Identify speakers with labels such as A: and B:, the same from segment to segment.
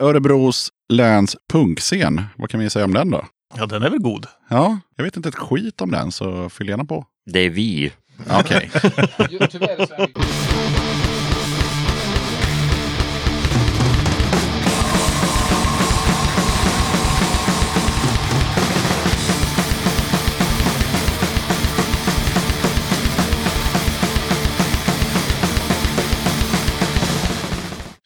A: Örebros läns punkscen. Vad kan vi säga om den då?
B: Ja, den är väl god.
A: Ja, jag vet inte ett skit om den, så fyll gärna på.
C: Det är vi.
A: Okej.
D: Tyvärr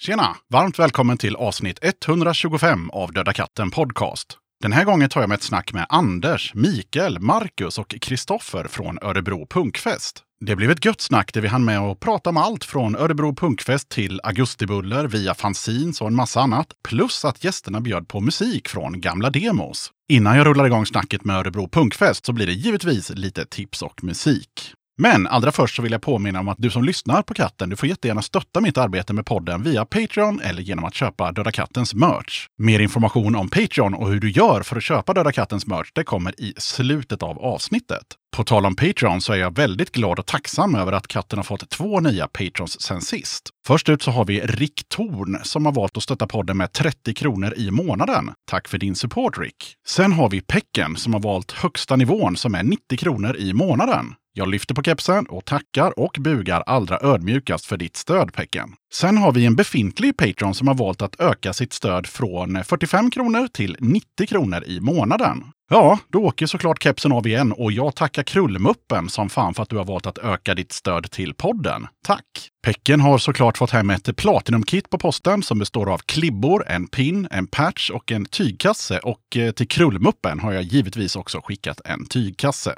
A: Tjena! Varmt välkommen till avsnitt 125 av Döda katten Podcast. Den här gången tar jag med ett snack med Anders, Mikael, Marcus och Kristoffer från Örebro Punkfest. Det blev ett gött snack där vi hann med att prata om allt från Örebro Punkfest till Augustibuller via fanzines och en massa annat. Plus att gästerna bjöd på musik från gamla demos. Innan jag rullar igång snacket med Örebro Punkfest så blir det givetvis lite tips och musik. Men allra först så vill jag påminna om att du som lyssnar på katten, du får jättegärna stötta mitt arbete med podden via Patreon eller genom att köpa Döda Kattens merch. Mer information om Patreon och hur du gör för att köpa Döda Kattens merch, det kommer i slutet av avsnittet. På tal om Patreon så är jag väldigt glad och tacksam över att katten har fått två nya patrons sen sist. Först ut så har vi Rick Torn som har valt att stötta podden med 30 kronor i månaden. Tack för din support Rick! Sen har vi Pecken som har valt högsta nivån som är 90 kronor i månaden. Jag lyfter på kepsen och tackar och bugar allra ödmjukast för ditt stöd, Pecken. Sen har vi en befintlig Patreon som har valt att öka sitt stöd från 45 kronor till 90 kronor i månaden. Ja, då åker såklart kepsen av igen och jag tackar Krullmuppen som fan för att du har valt att öka ditt stöd till podden. Tack! Pecken har såklart fått hem ett Platinum-kit på posten som består av klibbor, en pin, en patch och en tygkasse. Och eh, till Krullmuppen har jag givetvis också skickat en tygkasse.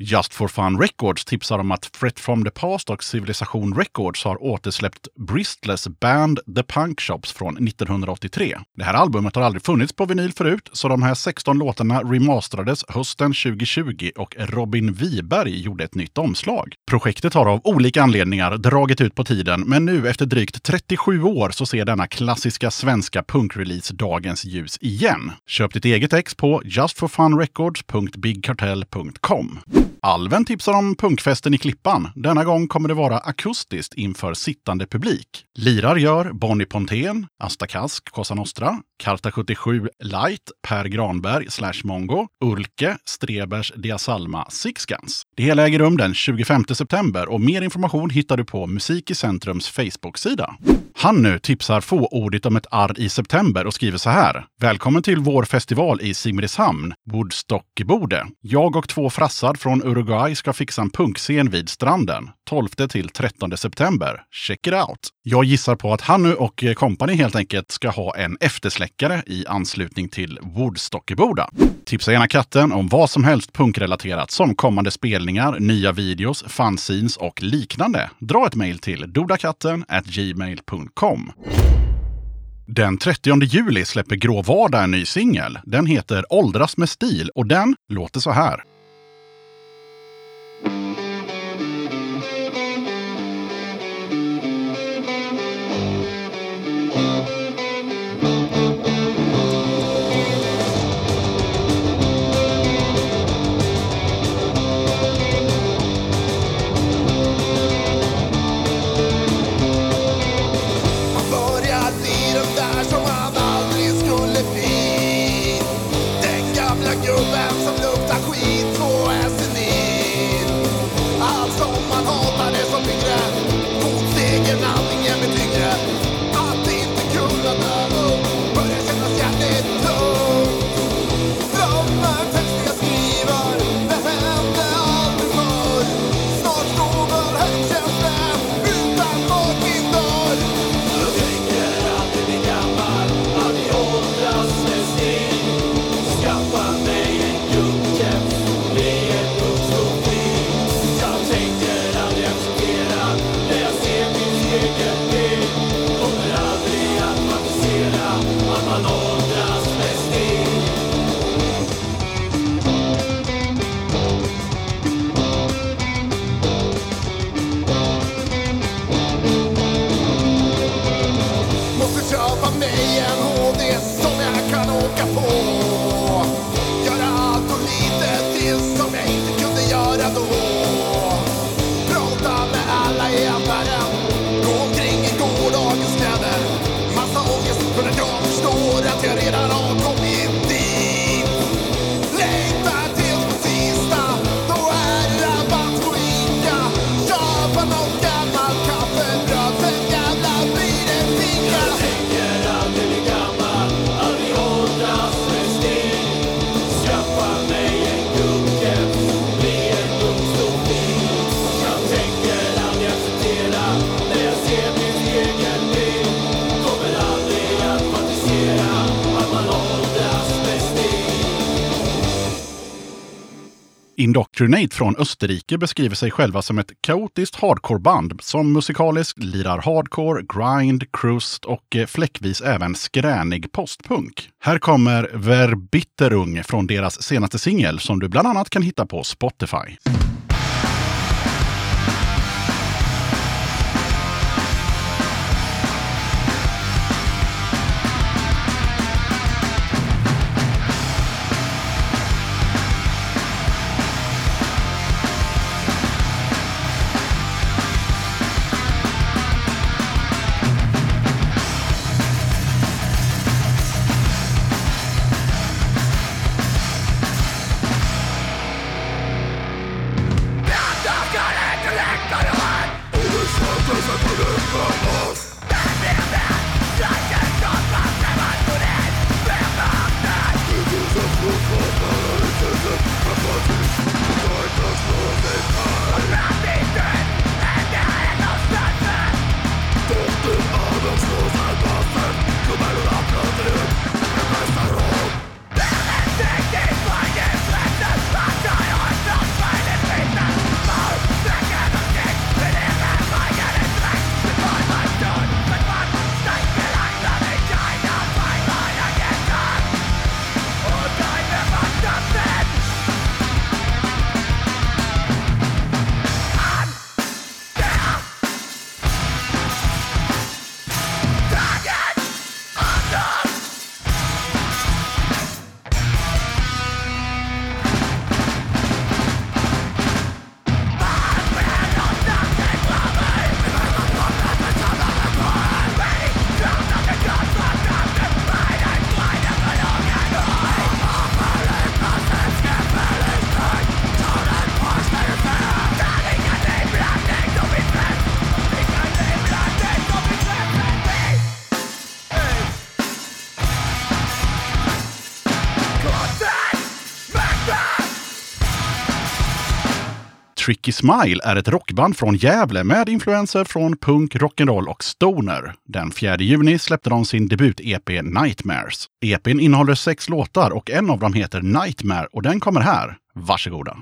A: Just for Fun Records tipsar om att Threat from the Past och Civilization Records har återsläppt Bristless Band The Punk Shops från 1983. Det här albumet har aldrig funnits på vinyl förut, så de här 16 låtarna remasterades hösten 2020 och Robin Wiberg gjorde ett nytt omslag. Projektet har av olika anledningar dragit ut på tiden, men nu efter drygt 37 år så ser denna klassiska svenska punkrelease dagens ljus igen. Köp ditt eget ex på justforfunrecords.bigcartel.com. Alven tipsar om punkfesten i Klippan. Denna gång kommer det vara akustiskt inför sittande publik. Lirar gör Bonnie Pontén, Asta Kask, Cosa Nostra, Karta 77 Light, Per Granberg slash Mongo, Ulke, Strebers, Diasalma, Sixguns. Det hela äger rum den 25 september och mer information hittar du på Musik i Centrums Facebook-sida. Han nu tipsar fåordigt om ett arr i september och skriver så här. Välkommen till vår festival i Simrishamn, Woodstockbode. Jag och två frassar från Uruguay ska fixa en punkscen vid stranden. 12 till 13 september. Check it out! Jag gissar på att han nu och eh, kompani helt enkelt ska ha en eftersläckare i anslutning till Woodstock-boda. Tipsa gärna katten om vad som helst punkrelaterat som kommande spelningar, nya videos, fanzines och liknande. Dra ett mejl till dodakatten gmail.com. Den 30 juli släpper Grå Vardag en ny singel. Den heter Åldras med stil och den låter så här.
E: Indoctrinate från Österrike beskriver sig själva som ett kaotiskt hardcoreband som musikaliskt lirar hardcore, grind, crust och eh, fläckvis även skränig postpunk. Här kommer Verbitterung från deras senaste singel som du bland annat kan hitta på Spotify. Tricky Smile är ett rockband från Gävle med influenser från punk, rock'n'roll och stoner. Den 4 juni släppte de sin debut-EP Nightmares. EPn innehåller sex låtar och en av dem heter Nightmare och den kommer här. Varsågoda!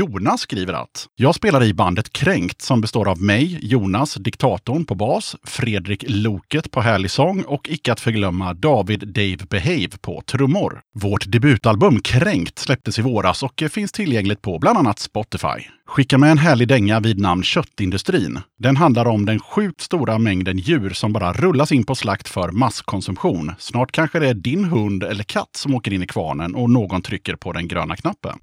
A: Jonas skriver att jag spelar i bandet Kränkt som består av mig, Jonas, diktatorn på bas, Fredrik Loket på härlig sång och icke att förglömma David Dave Behave på trummor. Vårt debutalbum Kränkt släpptes i våras och finns tillgängligt på bland annat Spotify. Skicka med en härlig dänga vid namn Köttindustrin. Den handlar om den sjukt stora mängden djur som bara rullas in på slakt för masskonsumtion. Snart kanske det är din hund eller katt som åker in i kvarnen och någon trycker på den gröna knappen.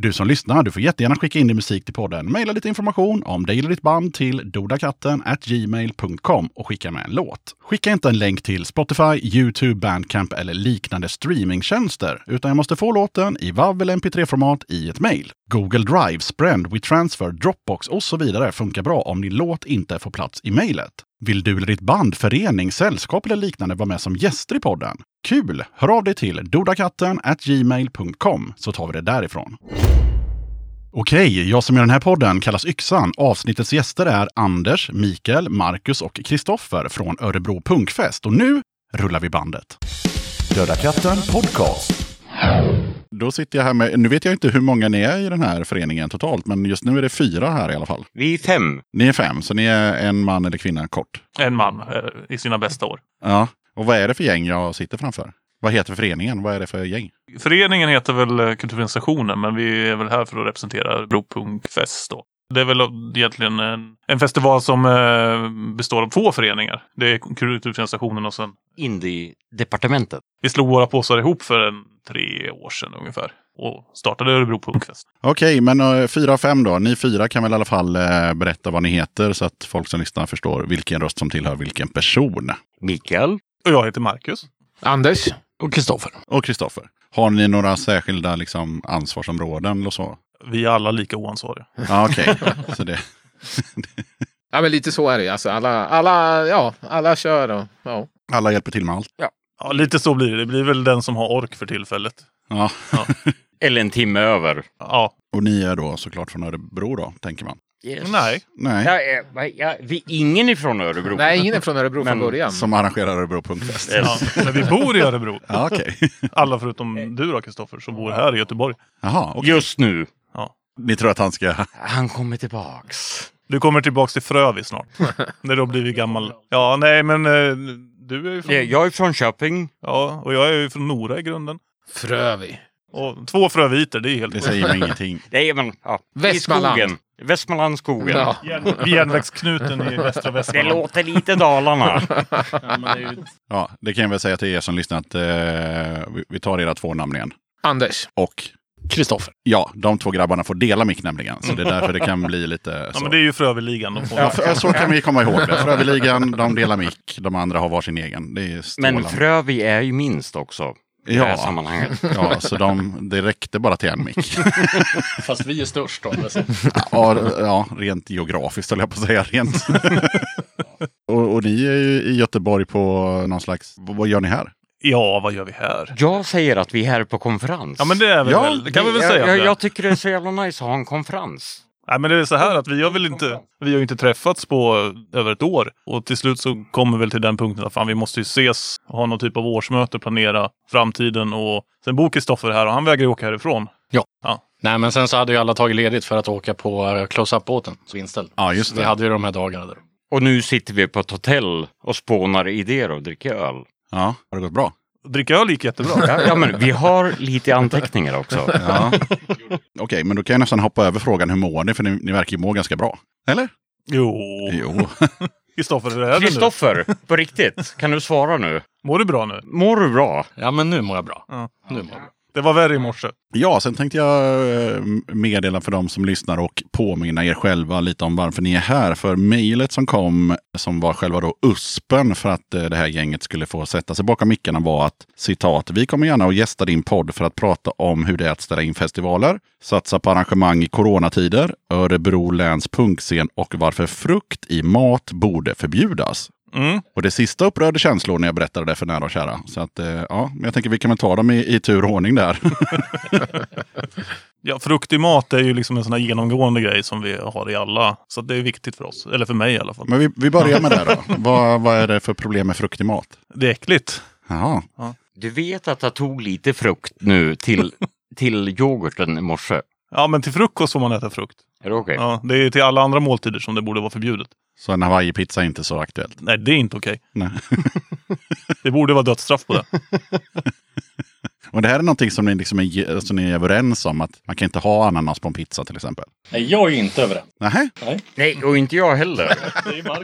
A: Du som lyssnar, du får jättegärna skicka in din musik till podden. Maila lite information om dig eller ditt band till dodakatten gmail.com och skicka med en låt. Skicka inte en länk till Spotify, YouTube, Bandcamp eller liknande streamingtjänster, utan jag måste få låten i WAV eller MP3-format i ett mail. Google Drive, Sprend, WeTransfer, Dropbox och så vidare funkar bra om din låt inte får plats i mejlet. Vill du eller ditt band, förening, sällskap eller liknande vara med som gäster i podden? Kul! Hör av dig till dodakatten gmail.com så tar vi det därifrån. Okej, jag som gör den här podden kallas Yxan. Avsnittets gäster är Anders, Mikael, Marcus och Kristoffer från Örebro Punkfest. Och nu rullar vi bandet. Döda katten podcast. Då sitter jag här med, nu vet jag inte hur många ni är i den här föreningen totalt, men just nu är det fyra här i alla fall.
F: Vi är fem.
A: Ni är fem, så ni är en man eller kvinna kort.
G: En man eh, i sina bästa år.
A: Ja, och vad är det för gäng jag sitter framför? Vad heter föreningen? Vad är det för gäng?
G: Föreningen heter väl eh, Kulturorganisationen, men vi är väl här för att representera Örebro Punkfest då. Det är väl egentligen en, en festival som eh, består av två föreningar. Det är Kulturorganisationen och sen
F: Indie-departementet.
G: vi slog våra påsar ihop för en tre år sedan ungefär och startade Örebro Punkfest.
A: Okej, men uh, fyra av fem då. Ni fyra kan väl i alla fall eh, berätta vad ni heter så att folk som lyssnar förstår vilken röst som tillhör vilken person.
F: Mikael.
G: Och jag heter Marcus.
D: Anders?
F: Och Kristoffer.
A: Och Kristoffer. Har ni några särskilda liksom, ansvarsområden eller så?
G: Vi är alla lika oansvariga.
A: Ja, okej. så det...
D: Ja, men lite så är det. Alltså, alla, alla, ja, alla kör och ja.
A: Alla hjälper till med allt.
G: Ja, lite så blir det. Det blir väl den som har ork för tillfället.
A: Ja.
F: Eller en timme över.
G: Ja,
A: Och ni är då såklart från Örebro då, tänker man.
F: Yes.
G: Nej.
A: Nej.
F: Ja, ja, vi, ingen ifrån Örebro.
D: Nej, ingen är från Örebro från början.
A: Som arrangerar Örebro Punkfest.
G: Ja, men vi bor i Örebro.
A: Ja, okej.
G: Alla förutom du då Kristoffer som bor här i Göteborg.
A: Jaha, okej.
F: Just nu.
A: Ni tror att han ska...
F: Han kommer tillbaks.
G: Du kommer tillbaks till Frövi snart. När du har blivit gammal. Ja, nej men eh, du är ju från...
F: Jag är från Köping.
G: Ja, och jag är ju från Nora i grunden.
D: Frövi.
G: Och två fröviter, det är helt
A: Det säger mig ingenting.
F: Nej, men ja. I
D: Västmanland.
F: skogen. Västmanlandsskogen.
D: Ja.
G: Järn- Järnvägsknuten i västra
F: Det
G: Västmanland.
F: låter lite Dalarna.
A: Ja, det kan jag väl säga till er som lyssnar att eh, vi- vi tar era två namn igen.
D: Anders.
A: Och
H: Kristoffer.
A: ja, de två grabbarna får dela mick nämligen. Så det är därför det kan bli lite
G: Ja,
A: så.
G: men det är ju Fröviligan. De får
A: Ja, för, så kan vi komma ihåg det. Fröveligan, de delar mick. De andra har varsin egen. Det är strålande.
F: Men Frövi är ju minst också. I det här
A: Ja.
F: sammanhanget.
A: Ja, så de, det räckte bara till en mick.
H: Fast vi är störst då. alltså.
A: Ja, ja, rent geografiskt höll jag på att säga. Rent. och, och ni är ju i Göteborg på någon slags... Vad gör ni här?
G: Ja, vad gör vi här?
F: Jag säger att vi är här på konferens.
G: Ja, men det är väl,
A: Ja,
G: väl det kan vi väl
F: jag,
G: säga. att
F: jag,
G: det är.
F: jag tycker det är så jävla nice att ha en konferens.
G: Nej, men det är så här att vi har väl inte, vi har inte träffats på över ett år. Och till slut så kommer vi väl till den punkten att fan, vi måste ju ses och ha någon typ av årsmöte, planera framtiden. Och sen bor Kristoffer här och han vägrar ju åka härifrån.
H: Nej, men sen så hade ju alla tagit ledigt för att åka på eh, close-up-båten. Så inställd.
A: Ja, just
H: Vi
A: det.
H: hade ju de här dagarna där.
F: Och nu sitter vi på ett hotell och spånar idéer och dricker öl.
A: Ja, har det gått bra?
G: Dricka öl gick jättebra.
F: Ja, ja, men vi har lite anteckningar också.
A: Ja. Okej, men då kan jag nästan hoppa över frågan hur mår ni? För ni, ni verkar ju må ganska bra. Eller?
G: Jo,
A: Jo.
G: Kristoffer, är det?
F: Kristoffer, på riktigt, kan du svara nu?
G: Mår du bra nu?
F: Mår du bra?
H: Ja, men nu mår jag bra.
G: Ja.
H: Nu mår jag bra.
G: Det var värre i morse.
A: Ja, sen tänkte jag eh, meddela för de som lyssnar och påminna er själva lite om varför ni är här. För mejlet som kom, som var själva då USPen för att eh, det här gänget skulle få sätta sig bakom mickarna var att citat, vi kommer gärna att gästa din podd för att prata om hur det är att ställa in festivaler, satsa på arrangemang i coronatider, Örebro läns punkscen och varför frukt i mat borde förbjudas.
G: Mm.
A: Och det sista upprörde känslor när jag berättade det för nära och kära. Så att, eh, ja, men jag tänker vi kan väl ta dem i, i tur och ordning där.
G: Ja, frukt i mat är ju liksom en sån här genomgående grej som vi har i alla. Så det är viktigt för oss. Eller för mig i alla fall.
A: Men vi, vi börjar med det då. vad, vad är det för problem med frukt i mat?
G: Det är äckligt.
A: Jaha.
F: Du vet att jag tog lite frukt nu till, till yoghurten i morse.
G: Ja, men till frukost får man äta frukt.
F: Är det okej?
G: Ja, det är till alla andra måltider som det borde vara förbjudet.
A: Så en hawaii-pizza är inte så aktuellt?
G: Nej, det är inte okej.
A: Nej.
G: Det borde vara dödsstraff på det.
A: Och det här är någonting som ni, liksom är, alltså ni är överens om, att man kan inte ha ananas på en pizza till exempel?
H: Nej, jag är inte överens.
A: Nej.
F: Nej, och inte jag heller.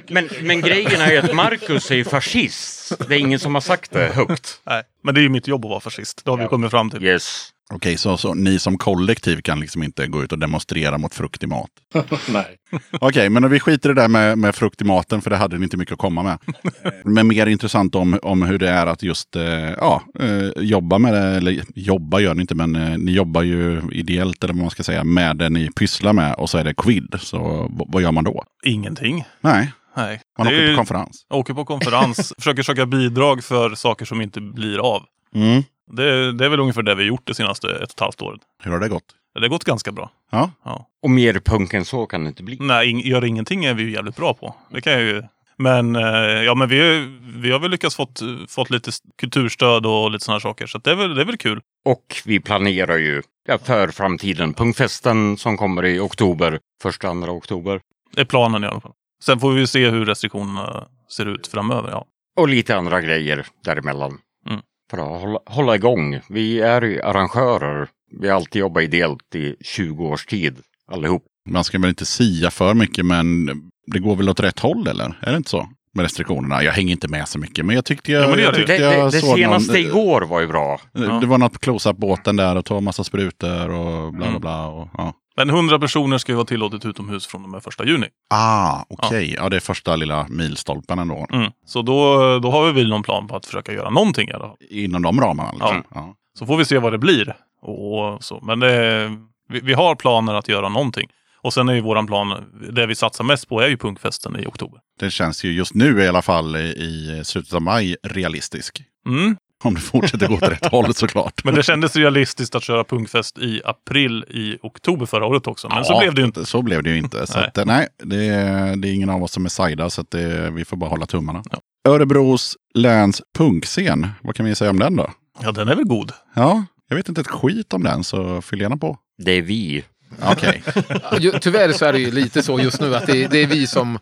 F: Men, men grejen är ju att Marcus är ju fascist. Det är ingen som har sagt det högt.
G: Nej, men det är ju mitt jobb att vara fascist. Det har vi kommit fram till.
F: Yes.
A: Okej, så, så ni som kollektiv kan liksom inte gå ut och demonstrera mot frukt i mat?
H: Nej.
A: Okej, men vi skiter i det där med, med frukt i maten, för det hade ni inte mycket att komma med. Men mer intressant om, om hur det är att just eh, ja, eh, jobba med det. Eller jobba gör ni inte, men eh, ni jobbar ju ideellt, eller vad man ska säga, med det ni pysslar med. Och så är det covid. Så vad gör man då?
G: Ingenting.
A: Nej,
G: Nej.
A: man
G: Det
A: åker på konferens.
G: åker på konferens, försöker söka bidrag för saker som inte blir av.
A: Mm.
G: Det, det är väl ungefär det vi gjort det senaste ett och ett halvt året.
A: Hur har det gått?
G: Det har gått ganska bra.
A: Ja,
G: Ja.
F: Och mer punk än så kan det inte bli.
G: Nej, ing, gör ingenting är vi ju jävligt bra på. Det kan jag ju. Men, eh, ja, men vi, vi har väl lyckats fått, fått lite kulturstöd och lite sådana saker. Så det, är väl, det är väl kul.
F: Och vi planerar ju ja, för framtiden. Punkfesten som kommer i oktober. Första, andra oktober.
G: Det är planen i alla fall. Sen får vi se hur restriktionerna ser ut framöver. Ja.
F: Och lite andra grejer däremellan. För att hålla, hålla igång. Vi är ju arrangörer. Vi har alltid jobbat ideellt i 20 års tid. Allihop.
A: man ska väl inte sia för mycket, men det går väl åt rätt håll, eller? Är det inte så? Med restriktionerna. Jag hänger inte med så mycket, men jag tyckte jag,
G: Ja, men det
A: jag
G: det.
A: tyckte
F: Det, det,
A: jag
F: det
A: såg
F: senaste
A: någon,
F: igår var ju bra.
A: Det, det var något på close-up-båten där och ta massa sprutor och bla bla bla. Och, ja.
G: Men 100 personer ska ju vara tillåtet utomhus från och med första juni.
A: Ah, okej. Ja. det är första lilla milstolpen ändå.
G: Mm. Så då, då har vi väl någon plan på att försöka göra någonting i alla fall.
A: Inom de ramarna. Liksom.
G: Ja.
A: Ja.
G: Så får vi se vad det blir. Och så. Men det, vi, vi har planer att göra någonting. Och sen är ju våran plan, det vi satsar mest på är ju punkfesten i oktober.
A: Det känns ju just nu i alla fall i, i slutet av maj realistisk.
G: Mm.
A: Om det fortsätter gå åt rätt håll såklart.
G: Men det kändes realistiskt att köra punkfest i april i oktober förra året också. Men så
A: Ja,
G: blev det ju inte.
A: Så blev det ju inte. Så
G: Nej.
A: att, nej, det, är, det är ingen av oss som är sajda så att det, vi får bara hålla tummarna. Örebros läns punkscen, vad kan vi säga om den då?
G: Ja, den är väl god.
A: Ja, jag vet inte ett skit om den så fyll gärna på.
F: Det är vi.
A: Okej,
D: Ju- Tyvärr så är det ju lite så just nu att det, det är vi som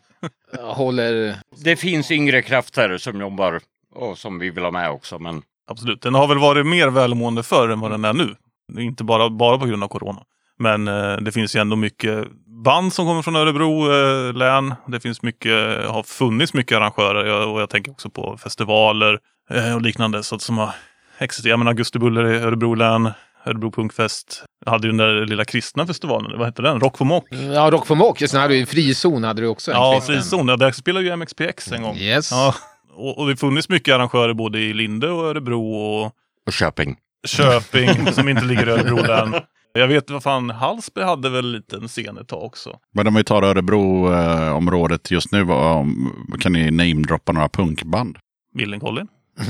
D: eh, håller...
F: Det finns yngre krafter som jobbar och som vi vill ha med också. Men
G: Absolut. Den har väl varit mer välmående förr än vad den är nu. Inte bara, bara på grund av corona. Men eh, det finns ju ändå mycket band som kommer från Örebro eh, län. Det finns mycket, har funnits mycket arrangörer jag, och jag tänker också på festivaler eh, och liknande så att, som har existerat. Jag menar Augusti Buller i Örebro län, Örebro Punkfest. Jag hade ju den där lilla kristna festivalen, vad hette den? Rock for Mock?
D: Ja, Rock for Mock. Sen hade du ju Frizon hade du också. en
G: Ja, frizon. Ja, där spelade ju MXPX en gång.
D: Yes.
G: Ja, och, och det har funnits mycket arrangörer både i Linde och Örebro och
F: och Köping.
G: Köping som inte ligger i Örebro län. Jag vet vad fan, Hallsberg hade väl en liten scen ett tag också.
A: men om vi tar Örebro-området just nu, vad, om, kan ni namedroppa några punkband?
G: Millencolin.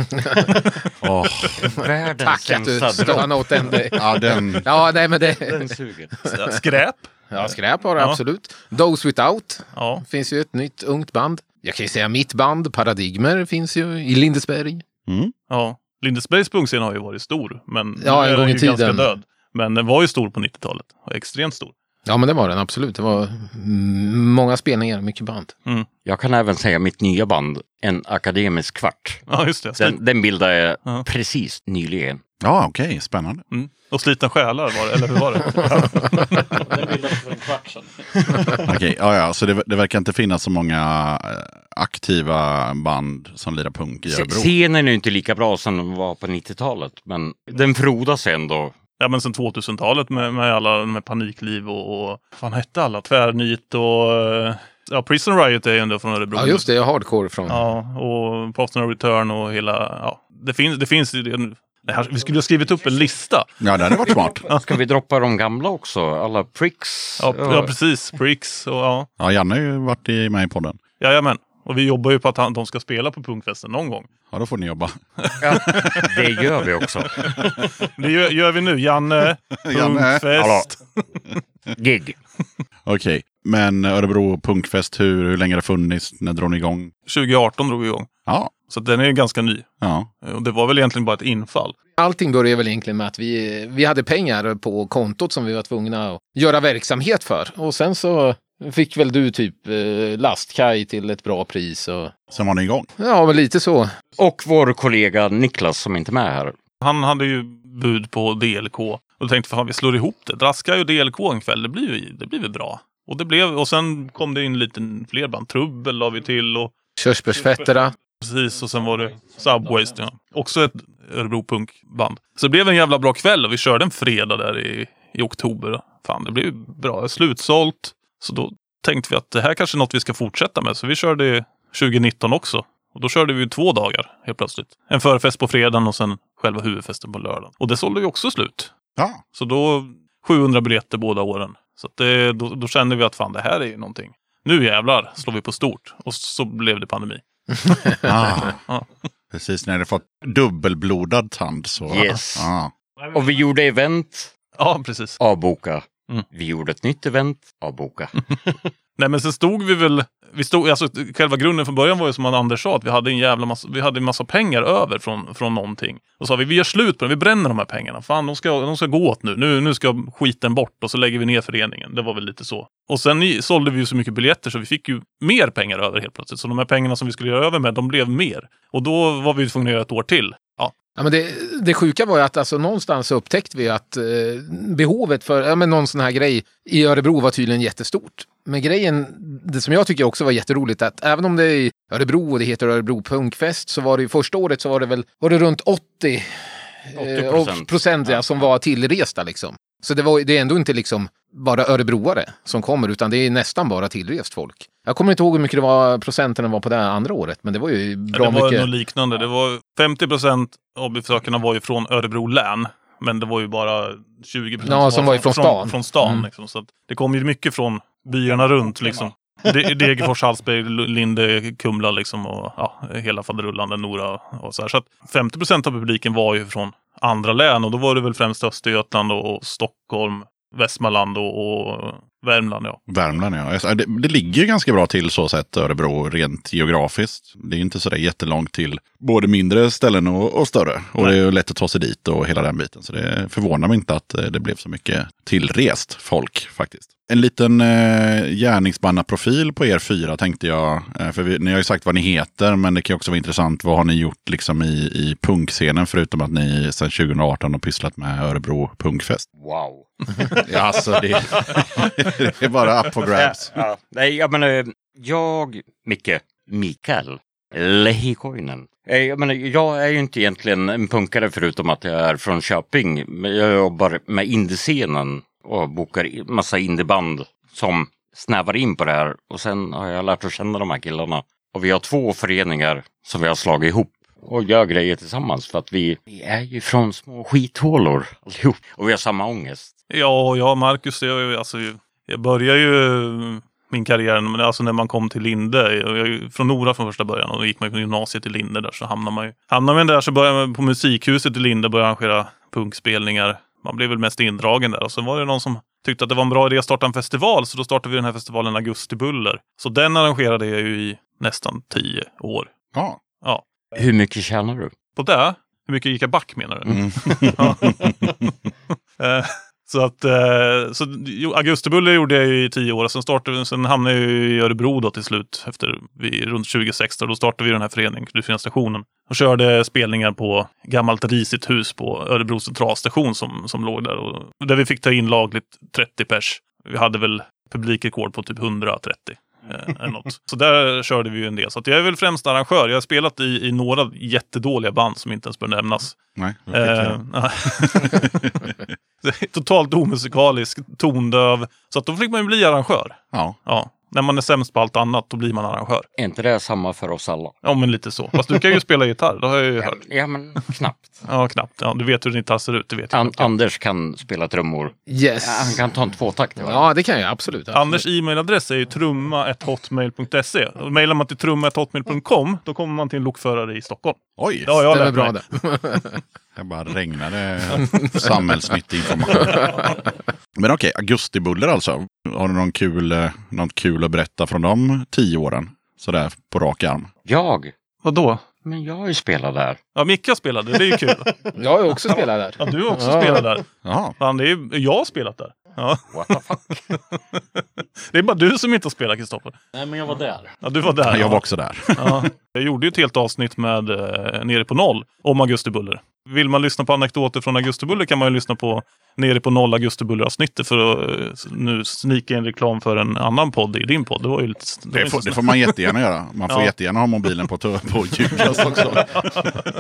A: Åh,
F: Världens
D: Tack att du stannade åt den. Det-
A: ja, den,
D: Ja, nej men det...
F: Den suger.
G: Skräp.
D: Ja, skräp har det
G: Ja.
D: absolut. Those Without
G: Ja,
D: finns ju ett nytt ungt band. Jag kan ju säga mitt band, Paradigmer, finns ju i Lindesberg.
A: mm.
G: ja. Lindesbergs punkscen har ju varit stor. Men
D: Ja,
G: nu
D: en gång i
G: ju ganska
D: tiden.
G: död. Men den var ju stor på 90-talet. Och extremt stor.
D: Ja, men det var den absolut. Det var mm, många spelningar, mycket band.
F: Jag kan även säga mitt nya band, En akademisk kvart.
G: Ja, just det.
F: Den, den bildade jag
G: Ja.
F: precis nyligen.
A: ja okej, spännande.
G: mm. Och Slitna själar var det, eller hur var det?
H: Den bildades för en kvart sedan.
A: Okej, ja, ja, så det, det verkar inte finnas så många eh, aktiva band som lirar punk i Örebro.
F: Scenen är ju inte lika bra som den var på 90-talet, men den frodas ändå.
G: Ja men sen 2000-talet med, med alla med panikliv och, och vad fan hette alla? Tvärnit och eh, ja, Prison Riot är ju ändå från Örebro.
D: Ja, just det. Hardcore från.
G: Ja, och Post No Return och hela, ja. Det finns, det finns ju, här, vi skulle ha skrivit upp en lista.
A: Ja, det hade varit smart.
F: Ska vi droppa de gamla också? Alla pricks?
G: Ja, ja precis. Pricks och ja.
A: Ja, Janne har ju varit i, med i podden.
G: Jajamän. Och vi jobbar ju på att han, de ska spela på punkfesten någon gång.
A: Ja, då får ni jobba.
F: Ja, det gör vi också.
G: Det gör, gör vi nu. Janne,
A: Janne.
G: punkfest.
F: Gig.
A: Okej, men Örebro punkfest, hur, hur länge har det funnits? När drog ni igång?
G: 2018 drog vi igång.
A: Ja,
G: Så den är ganska ny.
A: ja.
G: Och det var väl egentligen bara ett infall.
D: Allting började väl egentligen med att vi, vi hade pengar på kontot som vi var tvungna att göra verksamhet för. Och sen så fick väl du typ eh, lastkaj till ett bra pris. Och,
A: Sen var ni igång.
D: ja, men lite så.
F: Och vår kollega Niklas som inte är med här.
G: Han hade ju bud på DLK. Och tänkte fan vi slår ihop det. Draska och DLK en kväll, det blir ju det blir väl bra. Och det blev, och sen kom det in lite fler band. Trubbel la vi till och
D: Körsbärsfetterna.
G: Precis. Och sen var det Subways. Ja. Också ett Örebro punkband. Så det blev en jävla bra kväll och vi körde en fredag där i, i oktober. Fan, det blev bra. Slutsålt. Så då tänkte vi att det här kanske är något vi ska fortsätta med. Så vi körde 2019 också. Och då körde vi två dagar helt plötsligt. En förfest på fredagen och sen själva huvudfesten på lördagen. Och det sålde ju också slut.
A: Ja,
G: Så då 700 biljetter båda åren. Så det, då, då kände vi att fan det här är ju någonting. Nu jävlar slår vi på stort. Och så blev det pandemi.
A: ah. Precis. När hade fått dubbelblodad tand så...
F: Yes.
A: Ja.
F: Och vi gjorde event,
G: Ja, precis.
F: avboka.
G: Mm.
F: Vi gjorde ett nytt event, avboka.
G: Nej men sen stod vi väl, vi stod, alltså själva grunden från början var ju som Anders sa, att vi hade en jävla massa, vi hade en massa pengar över från, från någonting. Och sa vi, vi gör slut på det, vi bränner de här pengarna. Fan, de ska, de ska gå åt nu. nu. Nu ska skiten bort och så lägger vi ner föreningen. Det var väl lite så. Och sen i, sålde vi ju så mycket biljetter så vi fick ju mer pengar över helt plötsligt. Så de här pengarna som vi skulle göra över med, de blev mer. Och då var vi tvungna att göra ett år till. Ja,
D: Ja, men det, det sjuka var ju att alltså, någonstans upptäckte vi att eh, behovet för ja, men någon sån här grej i Örebro var tydligen jättestort. Men grejen, det som jag tycker också var jätteroligt, att även om det är i Örebro och det heter Örebro Punkfest, så var det ju första året så var det väl var det runt 80
F: 80%.
D: och procent ja, som var tillresta liksom. Så det, var, det är ändå inte liksom bara örebroare som kommer, utan det är nästan bara tillrest folk. Jag kommer inte ihåg hur mycket det var procenten var på det andra året, men det var ju bra
G: det var
D: mycket.
G: något liknande. Det var 50 procent av besökarna var ju från Örebro län. Men det var ju bara 20 procent
D: Ja, som var från stan.
G: Från, stan
D: Mm.
G: liksom. Så att det kom ju mycket från byarna runt liksom. De- Degerfors, Hallsberg, Linde, Kumla liksom och ja, hela faderullan, Nora och så här. Så att 50 procent av publiken var ju från andra län och då var det väl främst Östergötland och, Stockholm, Västmanland och, och Värmland. Ja.
A: Värmland ja. Alltså, Det, det ligger ju ganska bra till så sett Örebro rent geografiskt. Det är inte sådär jättelångt till både mindre ställen och, och större. Och det är ju lätt att ta sig dit och hela den biten. Så det förvånar mig inte att eh, det blev så mycket tillrest folk faktiskt. En liten eh, gärningsmannaprofil på er fyra tänkte jag. Eh, för vi, ni har ju sagt vad ni heter, men det kan ju också vara intressant. Vad har ni gjort liksom i, i punkscenen förutom att ni sedan 2018 har pysslat med Örebro punkfest?
F: Wow.
A: Ja, alltså det, det är bara up for grabs.
F: Ja, nej, jag menar, jag, Micke, Mikael Lehikoinen. Eh, Jag menar, jag är ju inte egentligen en punkare förutom att jag är från Köping. Men jag jobbar med indiescenen och bokar massa indieband som snävar in på det här. Och sen har jag lärt att känna de här killarna. Och vi har två föreningar som vi har slagit ihop och gör grejer tillsammans för att vi, vi är ju från små skithålor allihop. Och vi har samma ångest.
G: Ja, och jag Marcus, jag, alltså, jag började ju min karriär men alltså när man kom till Linde. Jag från Nora från första början och då gick man ju på gymnasiet till Linde där så hamnar man ju. Hamnar man där så började man på musikhuset i Linde började arrangera punkspelningar. Man blev väl mest indragen där och så var det någon som tyckte att det var en bra idé att starta en festival så då startade vi den här festivalen Augustibuller. Så den arrangerade jag ju i nästan tio år.
A: Ja.
G: Ja.
F: Hur mycket tjänar du?
G: På det? Hur mycket gick jag back menar du?
A: Mm.
G: Så att, eh, så Augustibulle gjorde jag ju i tio år. Sen, startade, sen hamnade jag ju i Örebro då till slut efter vi, runt 2016. Då startade vi den här föreningen, Kulturfinansstationen. Och körde spelningar på gammalt risigt hus på Örebro centralstation som, som låg där. Och, där vi fick ta in lagligt 30 pers. Vi hade väl publikrekord på typ 130. Eh, eller något. Så där körde vi ju en del. Så jag är väl främst arrangör. Jag har spelat i, i några jättedåliga band som inte ens bör nämnas.
A: Nej.
G: Eh, Totalt omusikalisk, tondöv. Så att då fick man ju bli arrangör.
A: ja.
G: Ja. När man är sämst på allt annat, då blir man arrangör.
F: Är inte det samma för oss alla?
G: Ja, men lite så. Fast du kan ju spela gitarr, det har jag ju
F: Ja,
G: hört.
F: men- ja men knappt.
G: Ja, knappt. Ja, du vet hur din gitarr ser ut, det vet jag.
F: An-. Anders kan spela trummor.
D: Yes.
F: Ja, han kan ta en tvåtakt.
D: Ja, det kan jag absolut.
G: Anders e-mailadress är ju trumma.hotmail.se. Mailar man till trumma.hotmail.com, då kommer man till en lokförare i Stockholm.
A: Oj,
G: Ja, jag
D: Det är
G: lärt
D: bra
G: mig.
D: det.
A: det bara regnade samhällsnyttig information. Men okej, augustibuller alltså. Har du någon kul, eh, något kul att berätta från de tio åren? Sådär på rak arm.
F: Jag?
G: Vadå?
F: Men jag har ju spelat där.
G: Ja, Micke spelade, det är ju kul.
D: Jag har ju också spelat där.
G: Ja, du har också
D: Ja.
G: spelat där.
A: Jaha,
G: Fan, det är jag har spelat där. Ja.
F: What the fuck?
G: Det är bara du som inte har spelat, Kristoffer.
H: Nej, men jag var där.
G: Ja, du var där.
A: jag var också där.
G: Ja. Jag gjorde ju ett helt avsnitt med eh, Nere på noll om Augustibuller. Vill man lyssna på anekdoter från Augustibuller kan man ju lyssna på Nere på noll Augustibuller-avsnittet för att eh, nu snika in reklam för en annan podd i din podd. Det var ju lite... Det
A: Det får, det får man jättegärna göra. Man får
G: Ja.
A: jättegärna ha mobilen på, på ljudlöst också.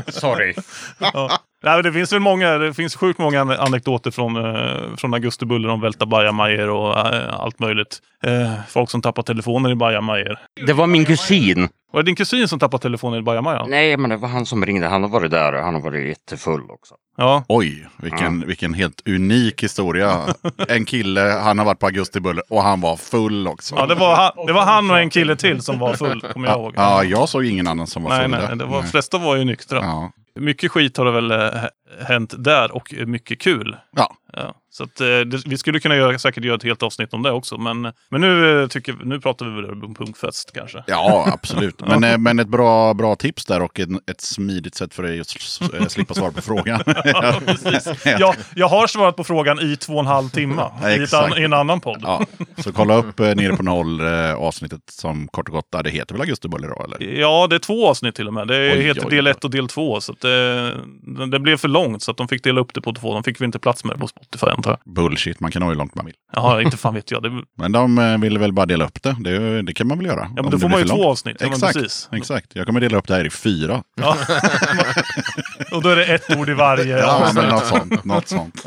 F: Sorry.
G: Ja. Nej, det finns väl många, det finns sjukt många ane- anekdoter från, eh, från Augustibuller om välta bajamajor och eh, allt möjligt. Eh, folk som tappar telefoner i bajamajor.
F: Det var min kusin.
G: Var det din kusin som tappade telefonen i bajamajan?
F: Nej, men det var han som ringde. Han har varit där och han har varit jättefull också.
G: Ja.
A: Oj, vilken, vilken helt unik historia. En kille, han har varit på augustibuller och han var full också.
G: Ja, det var, han, det var han och en kille till som var full, kommer jag ihåg.
A: Ja, jag såg ingen annan som var
G: nej,
A: full
G: nej,
A: där.
G: det var,
A: Nej.
G: flesta var ju nyktra.
A: Ja.
G: Mycket skit har det väl eh, hänt där och mycket kul.
A: Ja.
G: Ja, så att, eh, det, vi skulle kunna göra, säkert göra ett helt avsnitt om det också. Men, men nu, eh, tycker, nu pratar vi väl om punkfest kanske.
A: Ja, absolut. Men, eh, men ett bra, bra tips där och en, ett smidigt sätt för dig att slippa svara på frågan.
G: Ja, precis. Jag, jag har svarat på frågan i två och en halv timme
A: Ja,
G: i, ett an, i en annan podd.
A: Ja, så kolla upp Nere på noll avsnittet som kort och gott, det heter väl augustibuller då eller?
G: Ja, det är två avsnitt till och med. Det
A: Oj,
G: heter
A: oj,
G: del. 1 och del 2. Så det, det blev för långt så att de fick dela upp det på två. De fick vi inte plats med på Spotify antar jag.
A: Bullshit, man kan ha hur långt man vill.
G: Jaha, inte fan vet jag. Det,
A: Men de eh, ville väl bara dela upp det. Det, det kan man väl göra.
G: ja, men då får man ju två
A: långt.
G: avsnitt. Ja, men
A: Exakt,
G: precis.
A: exakt. Jag kommer dela upp det här i fyra.
G: Ja. och då är det ett ord i varje
A: Ja, men något sånt, något sånt.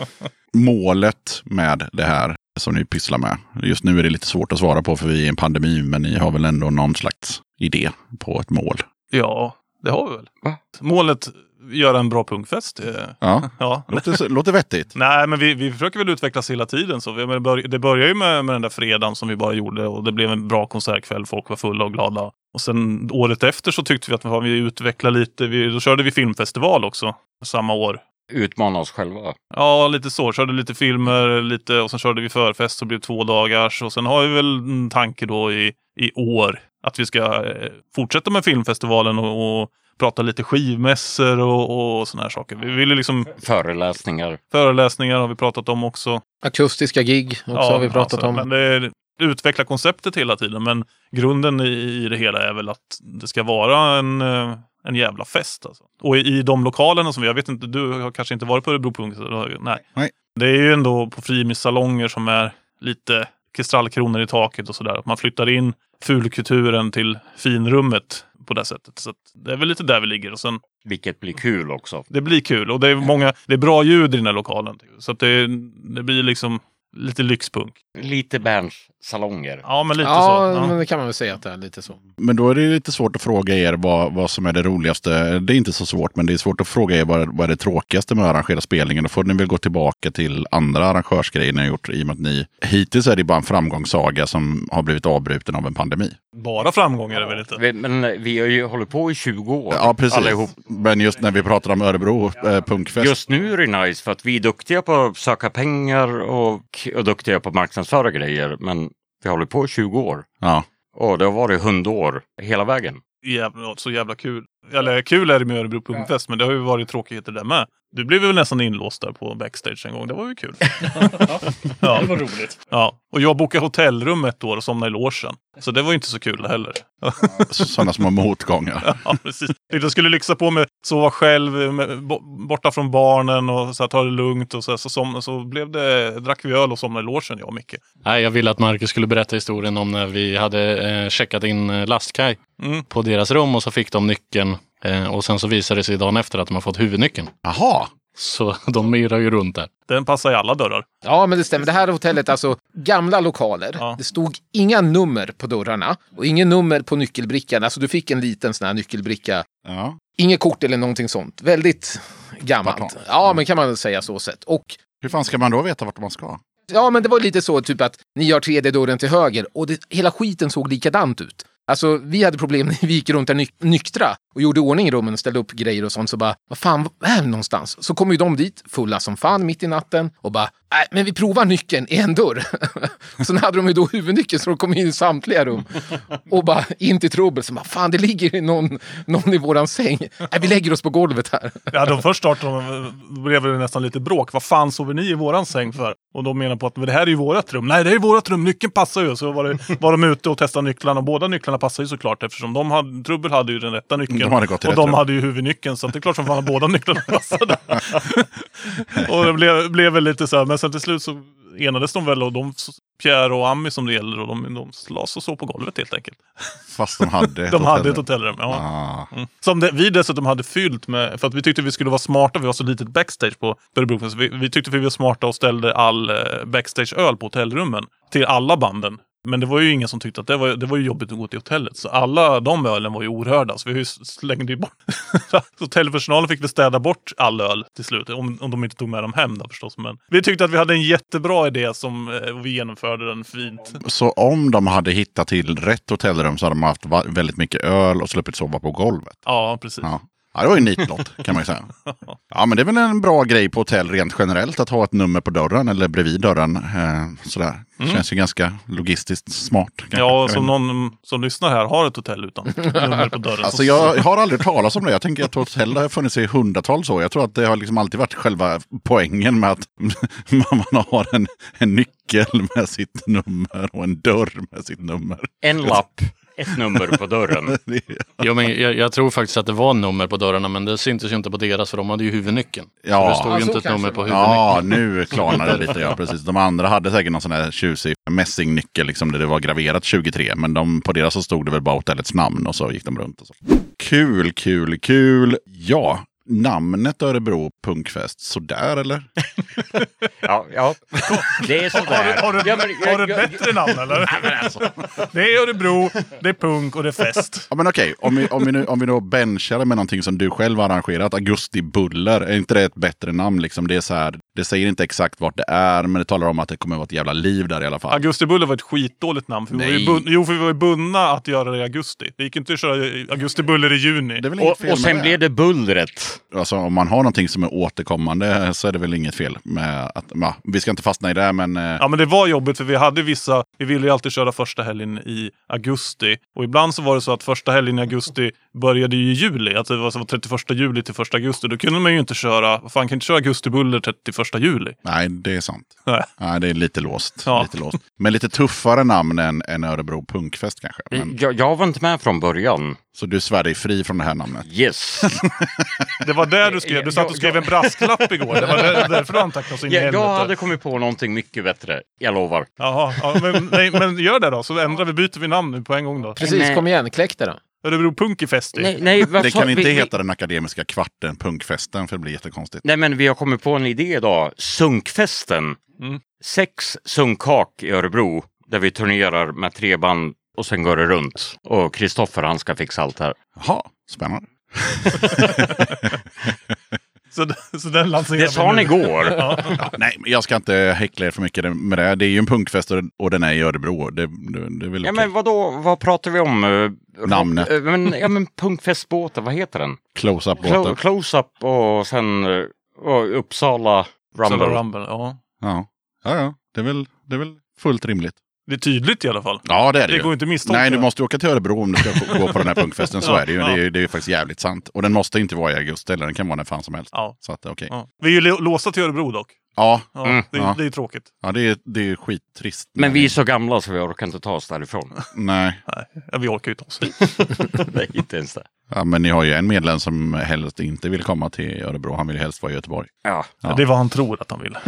A: Målet med det här som ni pysslar med. Just nu är det lite svårt att svara på för vi är i en pandemi, men ni har väl ändå någon slags idé på ett mål.
G: Ja, det har vi väl.
F: Va?
G: Målet göra en bra punkfest. Eh,
A: Ja,
G: Ja.
A: låter, låter vettigt.
G: Nej, men vi, vi försöker väl utvecklas hela tiden. Så vi, men det, bör, det började ju med, med den där fredagen som vi bara gjorde och det blev en bra konsertkväll. Folk var fulla och glada. Och sen året efter så tyckte vi att fan, vi utvecklar lite. Vi, då körde vi filmfestival också samma år.
F: Utmana oss själva.
G: Ja, lite så. Körde lite filmer lite, och sen körde vi förfest som blev två dagars. Och sen har vi väl en tanke då i, i år att vi ska eh, fortsätta med filmfestivalen och, och prata lite skivmässor och, och såna här saker. Vi ville liksom
F: Föreläsningar.
G: föreläsningar har vi pratat om också.
D: Akustiska gig också har vi pratat
G: alltså,
D: om.
G: Men det är, utveckla konceptet hela tiden. Men grunden i, i det hela är väl att det ska vara en, eh, en jävla fest. Alltså. Och i, i de lokalerna som vi, jag vet inte, du har kanske inte varit på Örebro Punk? Nej.
A: Nej.
G: Det är ju ändå på frimissalonger som är lite kristallkronor i taket och sådär. Att man flyttar in fulkulturen till finrummet på det sättet. Så det är väl lite där vi ligger. Och sen,
F: Vilket blir kul också.
G: det blir kul och det är, många, det är bra ljud i den här lokalen. Så att det, det blir liksom lite lyxpunk.
F: Lite Berns salonger.
G: Ja, men lite
D: ja,
G: så. Ja.
D: men det kan man väl säga att det är lite så.
A: Men då är det lite svårt att fråga er vad, vad som är det roligaste. Det är inte så svårt, men det är svårt att fråga er vad, vad är det tråkigaste med att arrangera spelningen. Då får ni väl gå tillbaka till andra arrangörsgrejer ni har gjort. I och med att ni hittills är det bara en framgångssaga som har blivit avbruten av en pandemi.
G: Bara framgångar är det väl inte?
F: Vi- Men vi har ju hållit på i 20 år.
A: Ja, precis.
F: Allihop.
A: Men just när vi pratar om Örebro eh, punkfest.
F: Just nu är det nice för att vi är duktiga på att söka pengar och, och duktiga på att marknadsföra grejer. Men vi har hållit på i 20 år.
A: Ja.
F: Och det har varit hundår hela vägen.
G: Jävla, så jävla kul. Eller kul är det med Örebro Punkfest, men det har ju varit tråkigheter där med. Du blev väl nästan inlåst där på backstage en gång. Det var ju kul. ja.
H: Det var roligt.
G: ja. Och jag bokade hotellrum ett år och somnade i logen. Så det var ju inte så kul heller.
A: Sådana små motgångar.
G: Ja, precis. Jag skulle lyxa på med sova själv, med, bo- borta från barnen och så här, ta det lugnt. Och så, här, så, som, så blev det, drack vi öl och somnade i logen, jag och Micke.
H: Nej, jag ville att Marcus skulle berätta historien om när vi hade eh, checkat in eh, lastkaj
G: Mm.
H: på deras rum och så fick de nyckeln. Eh, och sen så visade det sig dagen efter att de har fått huvudnyckeln.
A: Jaha.
H: Så de myrar ju runt där.
G: Den passar i alla dörrar.
D: Ja, men det stämmer. Det här hotellet, alltså gamla lokaler.
G: Ja.
D: Det stod inga nummer på dörrarna och ingen nummer på nyckelbrickan. Alltså du fick en liten sån här nyckelbricka.
A: Ja.
D: Inget kort eller någonting sånt. Väldigt gammalt. Ja, men kan man säga så sett. Och
A: Hur fan ska man då veta vart man ska?
D: Ja, men det var lite så typ att ni har tredje dörren till höger och det, hela skiten såg likadant ut. Alltså, vi hade problem när vi gick runt där nyk- nyktra och gjorde ordning i rummen och ställde upp grejer och sånt. Så bara, vad fan, är vi någonstans? Så kom ju de dit, fulla som fan, mitt i natten och bara, nej, men vi provar nyckeln i en dörr. Sen hade de ju då huvudnyckeln så de kom in i samtliga rum. Och bara in till trubbel. Så bara, fan, det ligger någon, någon i våran säng. Nej, vi lägger oss på golvet här.
G: Ja, de först startade de, blev det nästan lite bråk. Vad fan sover ni i våran säng för? Och de menar på att men det här är ju vårat rum. Nej, det är vårat rum. Nyckeln passar ju. Så var, det, var de ute och testade nycklarna. Och båda nycklarna passar ju såklart eftersom de hade, Trubbel hade ju den rätta nyckeln.
A: De hade gått
G: och de hade ju huvudnyckeln. Så det är klart som fan att båda nycklarna passade. och det blev, blev väl lite så här. Men sen till slut så enades de väl och de, Pierre och Ami som det gäller, och de, de las och så på golvet helt enkelt.
A: Fast de hade ett
G: De hade ett
A: hotellrum.
G: Ja.
A: Ah.
G: Mm. Som det, vi dessutom hade fyllt med, för att vi tyckte vi skulle vara smarta, vi var så litet backstage på Örebro. Vi, vi tyckte vi var smarta och ställde all eh, backstageöl på hotellrummen till alla banden. Men det var ju ingen som tyckte att det var, det var ju jobbigt att gå till hotellet. Så alla de ölen var ju orörda. Så vi slängde ju bort. Hotellpersonalen fick väl städa bort all öl till slut. Om, om de inte tog med dem hem då förstås. Men vi tyckte att vi hade en jättebra idé som eh, vi genomförde den fint.
A: Så om de hade hittat till rätt hotellrum så hade de haft väldigt mycket öl och sluppit sova på golvet.
G: Ja, precis.
A: Ja. Ja, det var ju en nitlott kan man ju säga. Ja, men det är väl en bra grej på hotell rent generellt att ha ett nummer på dörren eller bredvid dörren. Eh, sådär. Känns ju ganska logistiskt smart. kanske.
G: Mm. Ja, som någon som lyssnar här har ett hotell utan nummer på dörren.
A: Alltså
G: Så-
A: jag har aldrig talat om det. Jag tänker att hotell har funnits i hundratals år. Jag tror att det har liksom alltid varit själva poängen med att man har en, en nyckel med sitt nummer och en dörr med sitt nummer.
F: En lapp, ett nummer på dörren.
H: Jo, men jag, jag tror faktiskt att det var nummer på dörrarna, men det syntes ju inte på deras för de hade ju huvudnyckeln.
A: Ja.
H: Så det stod
D: Ja,
H: ju inte ett
D: kanske
H: nummer på huvudnyckeln.
A: Ja, nu klarnar det lite. Ja, precis. De andra hade säkert någon sån här tjusig mässingnyckel liksom, där det var graverat 23. Men de, på deras så stod det väl bara hotellets namn och så gick de runt. Och så. Kul, kul, kul. Ja, namnet Örebro Punkfest, sådär eller?
F: Ja, ja. det är sådär.
G: Har du, har du,
F: Ja, men jag-
G: har du ett
F: jag-
G: bättre namn eller? Det är Örebro, det är punk och det är fest.
A: Ja men okej, om, vi, om, vi nu, om vi då benchar med någonting som du själv har arrangerat, Augusti Buller, är inte det ett bättre namn? Liksom? Det, är så här, det säger inte exakt vart det är, men det talar om att det kommer vara ett jävla liv där i alla fall.
G: Augusti Buller var ett skitdåligt namn. För vi var ju
A: Nej.
G: jo, för vi var ju bundna att göra det i augusti. Det gick inte att köra Augusti Buller i juni.
A: Det är väl inget
F: Och,
A: fel
F: och sen
A: med
F: blev det bullret.
A: Alltså, om man har någonting som är återkommande så är det väl inget fel med att, ja, vi ska inte fastna i det, men eh,
G: Ja men det var jobbigt för vi hade vissa, vi ville ju alltid köra första helgen i augusti. Och ibland så var det så att första helgen i augusti började ju i juli. Alltså det var så 31 juli till 1 augusti. Då kunde man ju inte köra, vad fan kan inte köra augustibuller 31 juli?
A: nej, det är sant.
G: Nej.
A: Nej, det är lite låst.
G: Ja.
A: Lite låst. Men lite tuffare namn än, än Örebro Punkfest kanske. Men,
F: Jag, jag var inte med från början.
A: Så du svär dig fri från det här namnet?
F: Yes.
G: Det var där du skrev, du satt och skrev en brasklapp igår. Det var där- därför du antecknade så in i
F: Jag, jag
G: helvete.
F: hade kommit på någonting mycket bättre. Jag lovar.
G: Jaha, ja, men, nej, men gör det då, så ändrar vi, byter vi namn nu på en gång då.
D: Precis,
F: Nej.
D: kom igen, kläck det då.
G: Örebro Punkifesti.
F: Nej, nej,
A: Det kan inte
F: vi,
A: heta den akademiska kvarten Punkfesten, för det blir jättekonstigt.
F: Nej, men vi har kommit på en idé idag. Sunkfesten.
G: Mm.
F: Sex sunkhak i Örebro där vi turnerar med tre band och sen går det runt. Och Kristoffer han ska fixa allt här.
A: Jaha, spännande.
G: Så, så den lanserar
F: Det sa ni igår.
A: Ja, nej, men jag ska inte häckla er för mycket med det. Det är ju en punkfest och- den är i Örebro. Det, det, det är väl
F: Ja,
A: okej.
F: men vadå, vad pratar vi om? Eh,
A: Namnet.
F: eh, Men, ja, men punkfestbåten, vad heter den?
A: Close-up
F: Clo-
A: båten.
F: Close-up och sen eh, och Uppsala Rumble.
G: Rumble. Rumble. Ja.
A: Ja. Ja, ja. Det, är väl, det är väl fullt rimligt.
G: Det är tydligt i alla fall.
A: Ja, det är det,
G: Det
A: ju.
G: går inte att misstolka.
A: Nej, du måste åka till Örebro om du ska gå på den här punkfesten. Så
G: Ja,
A: är det ju.
G: ja.
A: Det är, ju- det är ju faktiskt jävligt sant. Och den måste inte vara i augusti, eller den kan vara när fan som helst.
G: Ja.
A: Så att, okej.
G: Ja. Vi är ju lo- låsta till Örebro dock.
A: Ja,
G: Ja,
F: Mm,
G: det, är-
A: ja.
G: det är tråkigt.
A: ja det, är, det är skittrist.
F: Men vi är så gamla så vi orkar inte ta oss därifrån.
A: Nej.
G: Nej, ja, vi orkar ju inte oss.
F: Nej, inte ens det.
A: Ja, men ni har ju en medlem som helst inte vill komma till Örebro. Han vill helst vara i Göteborg.
F: Ja.
A: Ja.
G: Det är vad han tror att han vill.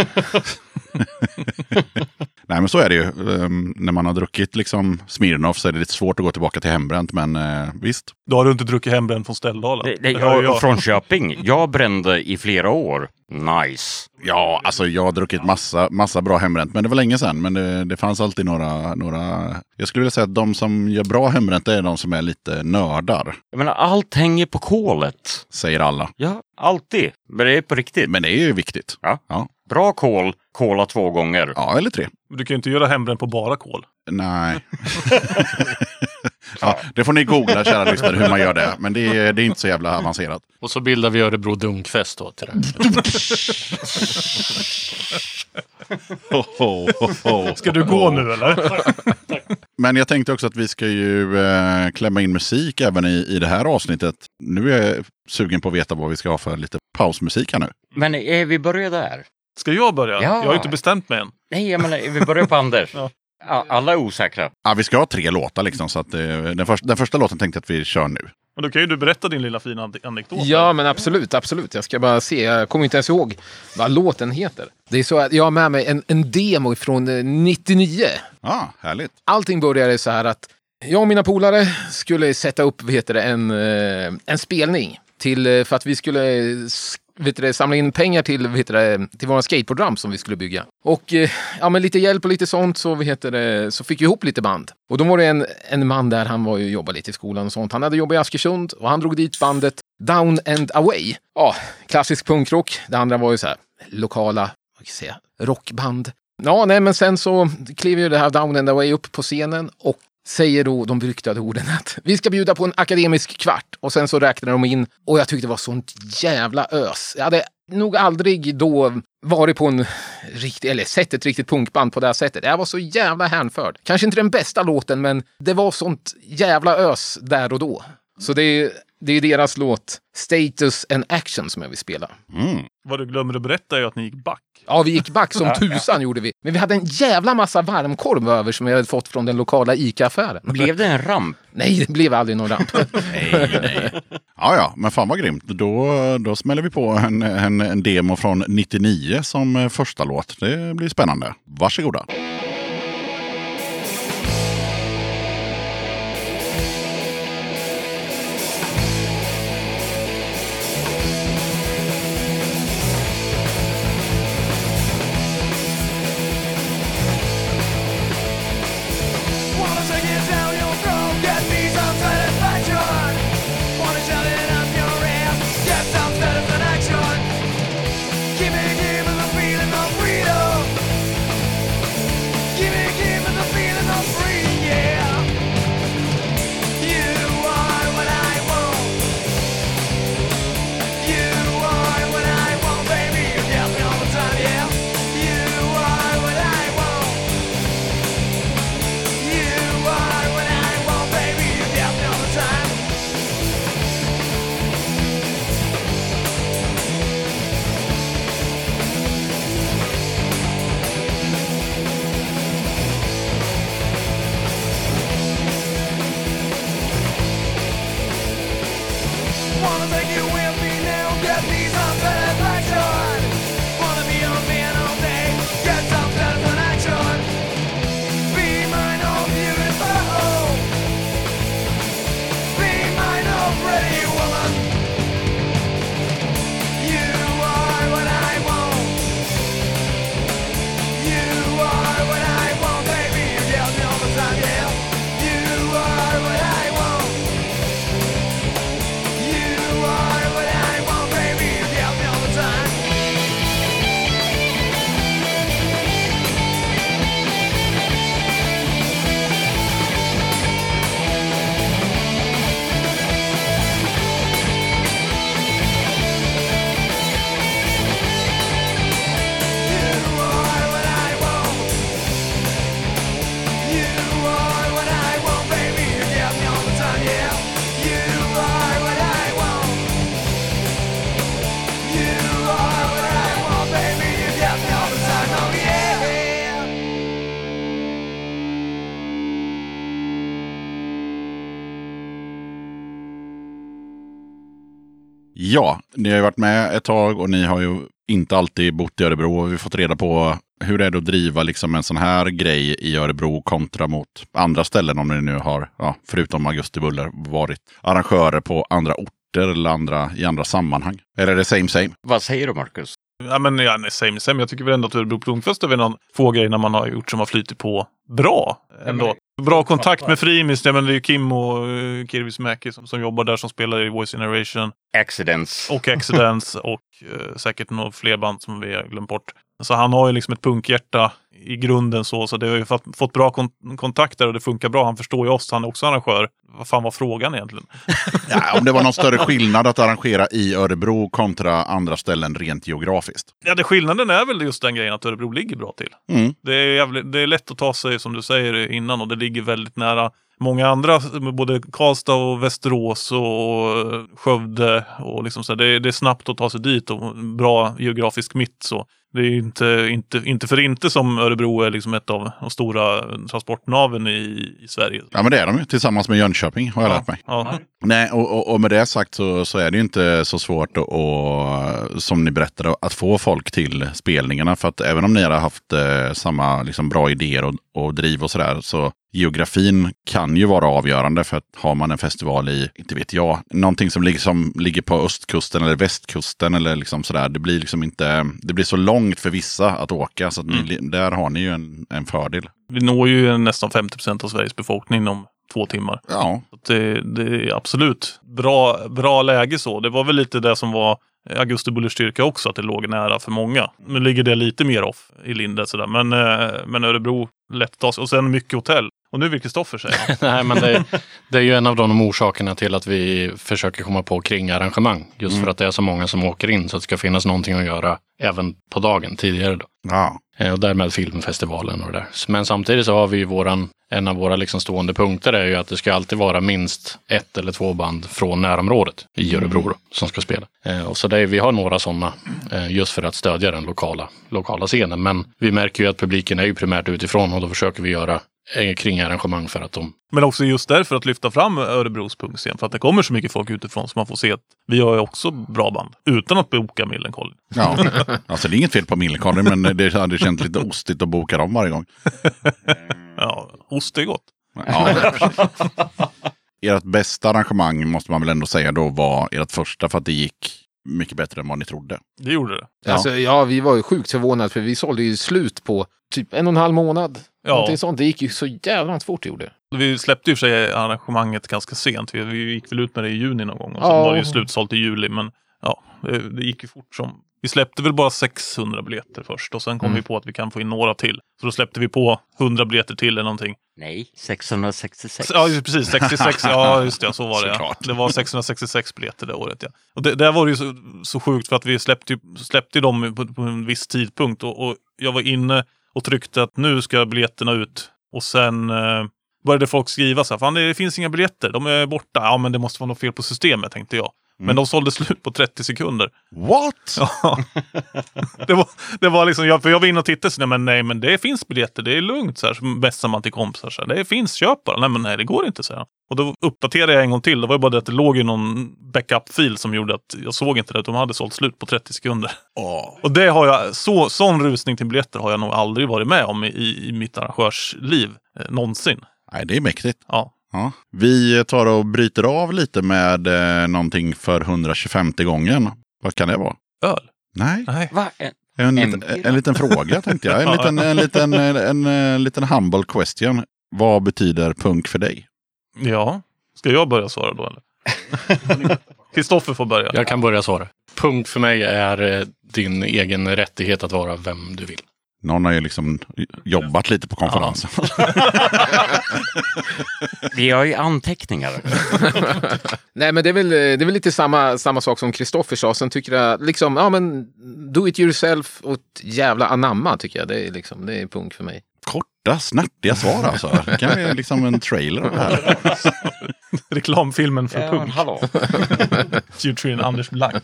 A: Nej, men så är det ju. Ehm, när man har druckit liksom Smirnoff så är det lite svårt att gå tillbaka till hembränt. Men eh, visst.
G: Då har du inte druckit hembränt från Ställdalen.
F: Nej,
G: Det
F: och
G: jag.
F: från Köping. Jag brände i flera år. Nice.
A: Ja, alltså jag har druckit massa, massa bra hembränt. Men det var länge sedan. Men det, det fanns alltid några, några... Jag skulle vilja säga att de som gör bra hembränt är de som är lite nördar.
F: Jag menar, allt hänger på kolet.
A: Säger alla.
F: Ja, alltid. Men det är på riktigt.
A: Men det är ju viktigt.
F: Ja.
A: Ja,
F: Bra kol, kola två gånger.
A: ja eller tre.
G: Du kan ju inte göra hembränt på bara kol.
A: Nej. ja, det får ni googla kära lyssnare hur man gör det. Men det är, det är inte så jävla avancerat.
H: Och så bildar vi Örebro Dunkfest då till det.
A: Ho, ho, ho, ho.
G: Ska du gå nu eller?
A: Men jag tänkte också att vi ska ju eh, klämma in musik även i, i det här avsnittet. Nu är jag sugen på att veta vad vi ska ha för lite pausmusik här nu.
F: Men är vi börjar där?
G: Ska jag börja?
F: Ja.
G: Jag har ju inte bestämt mig än.
F: Nej, jag menar, vi börjar på Anders.
G: Ja.
F: Ja, Alla är osäkra.
A: Ja, vi ska ha tre låtar liksom. Så att, eh, den, första, den första låten tänkte jag att vi kör nu.
G: Men då kan ju du berätta din lilla fina ane- anekdot.
D: Ja, men absolut, absolut. Jag ska bara se. Jag kommer inte ens ihåg vad låten heter. Det är så att jag har med mig en, en demo från eh, 99.
A: Ja, härligt.
D: Allting började så här att jag och mina polare skulle sätta upp vad heter det, en, eh, en spelning till, eh, för att vi skulle eh, vet du samla in pengar till, vad till våra skateboardramp som vi skulle bygga. Och eh, ja, med lite hjälp och lite sånt så, vet du, så fick vi ihop lite band. Och då var det en, en man där, han var ju jobbade lite i skolan och sånt. Han hade jobbat i Askersund och han drog dit bandet Down and Away. Ja, klassisk punkrock. Det andra var ju så här lokala, vad ska jag säga, rockband. Ja, nej, men sen så kliver ju det här Down and Away upp på scenen och säger då de ryktade orden att vi ska bjuda på en akademisk kvart. Och sen så räknar de in och jag tyckte det var sånt jävla ös. Jag hade nog aldrig då varit på en riktig, eller sett ett riktigt punkband på det här sättet. Jag var så jävla hänförd. Kanske inte den bästa låten, men det var sånt jävla ös där och då. Så det är, det är deras låt Status and Action som jag vill spela.
A: Mm.
G: Vad du glömmer att berätta är att ni gick back.
D: Ja, vi gick back som tusan gjorde vi. Men vi hade en jävla massa varmkorv över som vi hade fått från den lokala ICA-affären.
F: Blev det en ramp?
D: Nej, det blev aldrig någon ramp.
A: Nej, nej. Ja, ja, men fan vad grymt. Då, då smäller vi på en, en, en demo från 99 som eh, första låt. Det blir spännande. Varsågoda. Ja, ni har ju varit med ett tag och ni har ju inte alltid bott i Örebro. Och vi har fått reda på hur det är att driva liksom en sån här grej i Örebro kontra mot andra ställen om ni nu har, ja, förutom Augusti Buller, varit arrangörer på andra orter eller andra, i andra sammanhang. Eller är det same same?
F: Vad säger du Marcus?
G: Ja men ja, nej, same, same. Jag tycker väl ändå att Örebro Pungfest är väl någon få grejer man har gjort som har flyttit på bra. Ändå. Bra kontakt med Frimis. Ja, men det är ju Kim och uh, Kirvis Mäki som, som jobbar där som spelar i Voice Generation.
F: Accidents.
G: Och Accidents och eh, säkert några fler band som vi har glömt bort. Så han har ju liksom ett punkhjärta i grunden så, så det har ju fått, fått bra kon kontakter och det funkar bra. Han förstår ju oss, han är också arrangör. Vad fan var frågan egentligen?
A: Ja, om det var någon större skillnad att arrangera i Örebro kontra andra ställen rent geografiskt.
G: Ja, det skillnaden är väl just den grejen att Örebro ligger bra till.
A: Mm.
G: Det är, jävligt, det är lätt att ta sig, som du säger innan, och det ligger väldigt nära många andra, både Karlstad och Västerås och Skövde. Och liksom så det, det är snabbt att ta sig dit och bra geografisk mitt. Så. Det är inte, inte, inte för inte som Örebro är liksom ett av de stora transportnaven i, i Sverige.
A: Ja, men det är de ju. Tillsammans med Jönköping har jag lärt mig.
G: Ja.
A: Nej, och, och, och med det sagt så, så är det ju inte så svårt att, som ni berättade, att få folk till spelningarna. För att även om ni har haft eh, samma liksom, bra idéer och, och driv och sådär, så geografin kan ju vara avgörande. För att har man en festival i, inte vet jag, någonting som ligger, som ligger på östkusten eller västkusten eller liksom sådär. Det blir liksom inte, det blir så långt för vissa att åka. Så att ni, där har ni ju en, en fördel.
G: Vi når ju nästan 50 procent av Sveriges befolkning inom två timmar.
A: Ja,
G: Det, det är absolut bra, bra läge så. Det var väl lite det som var Augusti Bullers styrka också, att det låg nära för många. Nu ligger det lite mer off i Linde sådär. Men, eh, men Örebro, lätt att ta sig. Och sen mycket hotell. Och nu vill Kristoffer säga.
H: Nej, men det, det är ju en av de orsakerna till att vi försöker komma på kringarrangemang. Just för att det är så många som åker in så att det ska finnas någonting att göra även på dagen tidigare. Då.
A: ja.
H: Eh, Och därmed filmfestivalen och det där. Men samtidigt så har vi ju våran, en av våra liksom stående punkter är ju att det ska alltid vara minst ett eller två band från närområdet i Örebro då, som ska spela. Eh, och så det vi har några sådana eh, just för att stödja den lokala, lokala scenen. Men vi märker ju att publiken är ju primärt utifrån och då försöker vi göra kringarrangemang för att de
G: Men också just därför att lyfta fram Örebros punkscen. För att det kommer så mycket folk utifrån så man får se att vi har ju också bra band. Utan att boka Millencolin.
A: ja. Alltså det är inget fel på Millencolin, men det hade känts lite ostigt att boka dem varje gång.
G: Ja, ost är gott.
A: Ja, ert bästa arrangemang måste man väl ändå säga då var ert första för att det gick mycket bättre än vad ni trodde.
G: Det gjorde det.
A: Ja.
D: Alltså, ja, vi var ju sjukt förvånade för vi sålde ju slut på typ en och en halv månad.
G: Ja.
D: Sånt. Det gick ju så jävla fort det gjorde.
G: Vi släppte ju för sig arrangemanget ganska sent. Vi, vi gick väl ut med det i juni någon gång. Och sen
D: Ja.
G: var det ju slutsålt i juli. Men ja, det, det gick ju fort som... Vi släppte väl bara 600 biljetter först och sen kom
D: Mm.
G: vi på att vi kan få in några till. Så då släppte vi på 100 biljetter till eller någonting.
F: Nej, 666.
G: Ja, precis. 66. Ja, just det. Så var det. Ja. Det var 666 biljetter det året. Ja. Och det, där var det ju så, så sjukt för att vi släppte, släppte dem på, på en viss tidpunkt. Och, och jag var inne och tryckte att nu ska biljetterna ut. Och sen eh, började folk skriva så här, fan det finns inga biljetter, de är borta. Ja, men det måste vara något fel på systemet, tänkte jag. Men de sålde slut på 30 sekunder.
A: What?
G: Ja. det, var, det var liksom, jag, för jag var inne och tittade, så, nej, men, nej men det finns biljetter, det är lugnt. Så här, så mässar man till kompisar. Så här, det finns, köp bara. Nej men nej, det går inte, så här. Och då uppdaterade jag en gång till. Det var ju bara det att det låg ju någon backup-fil som gjorde att jag såg inte det. De hade sålt slut på 30 sekunder.
A: Åh.
G: Och det har jag, så, sån rusning till biljetter har jag nog aldrig varit med om i, i mitt arrangörsliv. Eh, någonsin.
A: Nej, det är mäktigt.
G: Ja.
A: Ja. Vi tar och bryter av lite med eh, någonting för 125 gången. Vad kan det vara?
G: Öl?
A: Nej,
G: Nej.
F: Va? En-
A: en,
F: En
A: en liten fråga tänkte jag. En liten, en, liten, en, en, en liten humble question. Vad betyder punk för dig?
G: Ja. Ska jag börja svara då eller? Kristoffer får börja.
H: Jag kan börja svara. Punkt för mig är eh, din egen rättighet att vara vem du vill.
A: Någon har ju liksom jobbat lite på konferensen.
F: Vi har ju anteckningar.
D: Nej, men det är väl, det är väl lite samma, samma sak som Kristoffer sa. Sen tycker jag liksom, ja men do it yourself och jävla anamma tycker jag. Det är liksom, det är punk för mig.
A: Korta, snärtiga svar alltså. Det kan vi liksom en trailer av det här.
G: Reklamfilmen för
F: Ja,
G: punk.
F: hallå.
G: Featuring Anders Blank.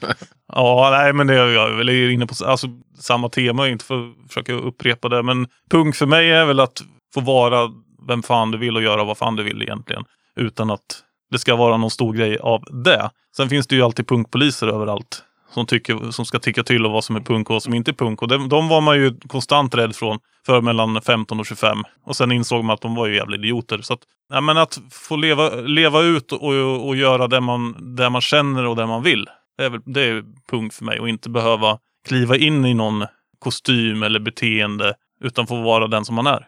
G: Ja, nej men det är jag väl inne på alltså, samma tema, inte för att försöka upprepa det. Men punk för mig är väl att få vara vem fan du vill och göra vad fan du vill egentligen. Utan att det ska vara någon stor grej av det. Sen finns det ju alltid punkpoliser överallt som, tycker, som ska tycka till om vad som är punk och vad som inte är punk. Och de, de var man ju konstant rädd från för mellan 15 och 25. Och sen insåg man att de var ju jävla idioter. Så att, ja, men att få leva, leva ut och, och göra det man, det man känner och det man vill. Det är, väl, det är punk för mig. Och inte behöva kliva in i någon kostym eller beteende. Utan få vara den som man är.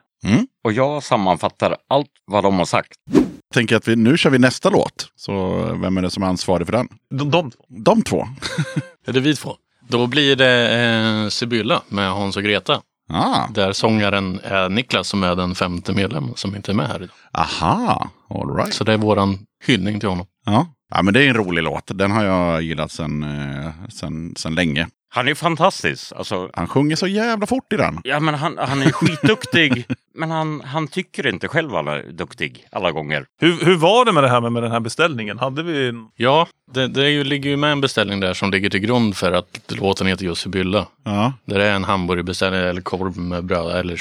F: Och jag sammanfattar allt vad de har sagt.
A: Tänker att vi, nu kör vi nästa låt. Så vem är det som är ansvarig för den?
G: De, de två.
A: De två.
H: Är det vi två? Då blir det eh, Sibylla med Hans och Greta.
A: Ah,
H: Där sångaren är Niklas som är den femte medlemmen som inte är med här idag.
A: aha, all right.
H: Så det är våran hyllning till honom.
A: Ja. ja, men det är en rolig låt. Den har jag gillat sedan eh, sen, sen länge.
F: Han är fantastisk. Alltså,
A: Han sjunger så jävla fort i den.
F: ja, men han, han är skitduktig, men han, han tycker inte själv han är duktig alla gånger.
G: Hur, hur var det med det här med, med den här beställningen? Hade vi... en-
H: Ja, det, det är ju, ligger ju med en beställning där som ligger till grund för att låten heter just Sibylla.
A: Ja.
H: Där det är en hamburgerbeställning eller korv med bröd eller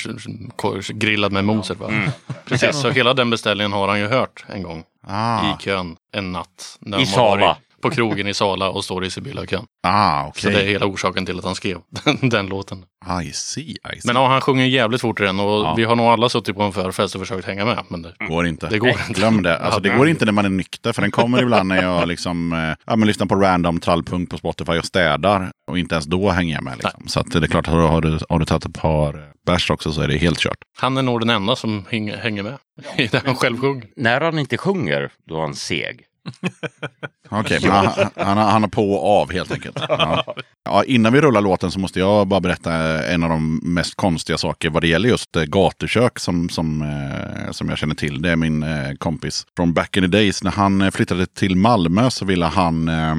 H: korv, grillad med mos. eller vad. Precis, så hela den beställningen har han ju hört en gång
A: Ah,
H: i kön en natt. När
F: I Sala.
H: På krogen i Sala och står i Sibylla-kön.
A: ah
H: Så det är hela orsaken till att han skrev den, den låten.
A: I see, I see.
H: Men ja, han sjunger jävligt fort i den och
A: Ja.
H: vi har nog alla suttit på en förfest och försökt hänga med. Men det,
A: går inte.
H: det går inte.
A: Glöm det. Alltså, det går inte när man är nykter. För den kommer ibland när jag liksom, eh, ja, men lyssnar på random trallpunk på Spotify och städar. Och inte ens då hänger jag med. Liksom. Så att det är klart, har du, har du, har du tagit ett par eh, bärs också så är det helt kört.
H: Han är nog den enda som häng, hänger med i det han själv sjunger.
F: När han inte sjunger, då är han seg.
A: Okej, men han, han, han har på och av helt enkelt. Ja. Ja, innan vi rullar låten så måste jag bara berätta en av de mest konstiga saker vad det gäller just eh, gatukök som, som, eh, som jag känner till. Det är min eh, kompis från back in the days. När han flyttade till Malmö så ville han, eh,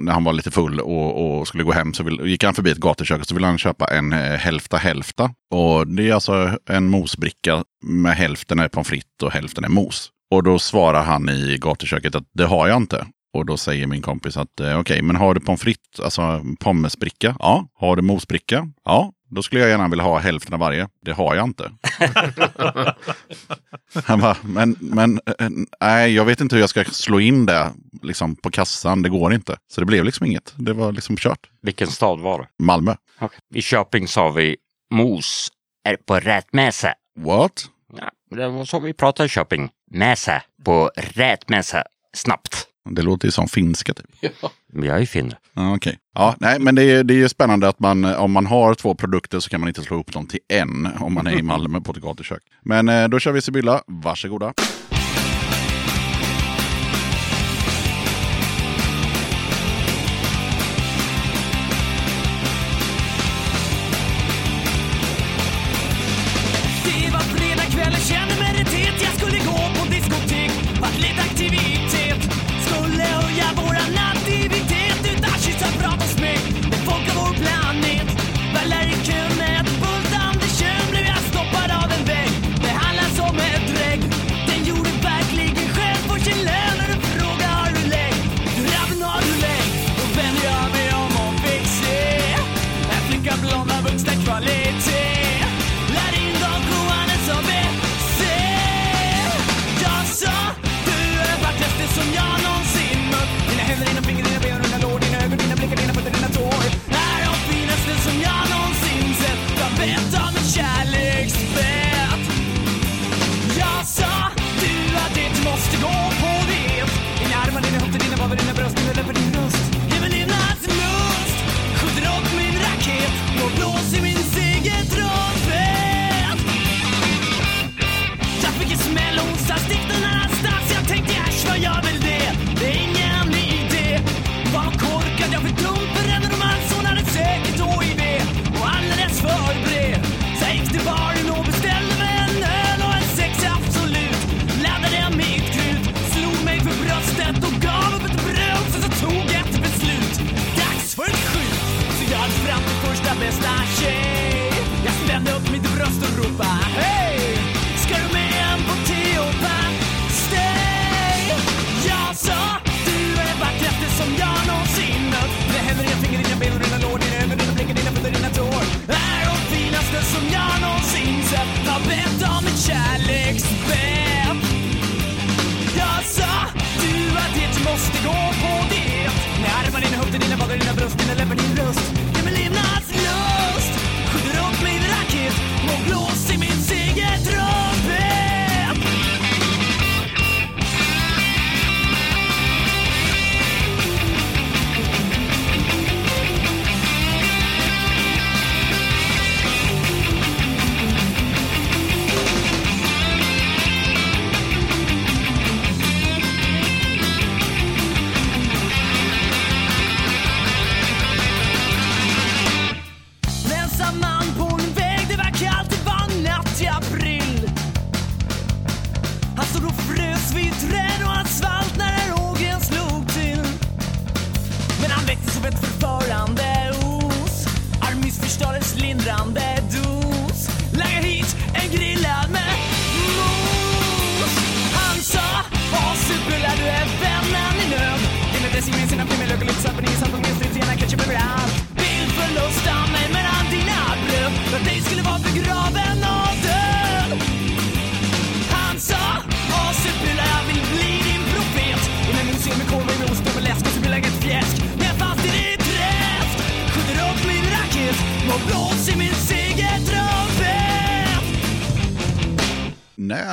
A: när han var lite full och, och skulle gå hem, så vill, gick han förbi ett gatukök och så ville han köpa en hälfta hälfta. Och det är alltså en mosbricka med hälften är pommes frites och hälften är mos. Och då svarar han i gatuköket att det har jag inte. Och då säger min kompis att eh, okej, men har du pommes frites, alltså pommesbricka? Ja. Har du mosbricka? Ja. Då skulle jag gärna vilja ha hälften av varje. Det har jag inte. Han bara, men, men eh, nej, jag vet inte hur jag ska slå in det liksom, på kassan. Det går inte. Så det blev liksom inget. Det var liksom kört.
F: Vilken stad var det?
A: Malmö.
F: I Köping sa vi mos är på rätt mässa.
A: What?
F: Ja, det var så vi pratade i Köping. Mässa på rätt mässa. Snabbt.
A: Det låter ju som finska typ.
F: Men jag är finne.
A: Ja, okej. Ja, nej, men det är, det är ju spännande att man, om man har två produkter så kan man inte slå ihop dem till en om man är i Malmö på ett gatukök. Men eh, då kör vi Sibylla. Varsågoda.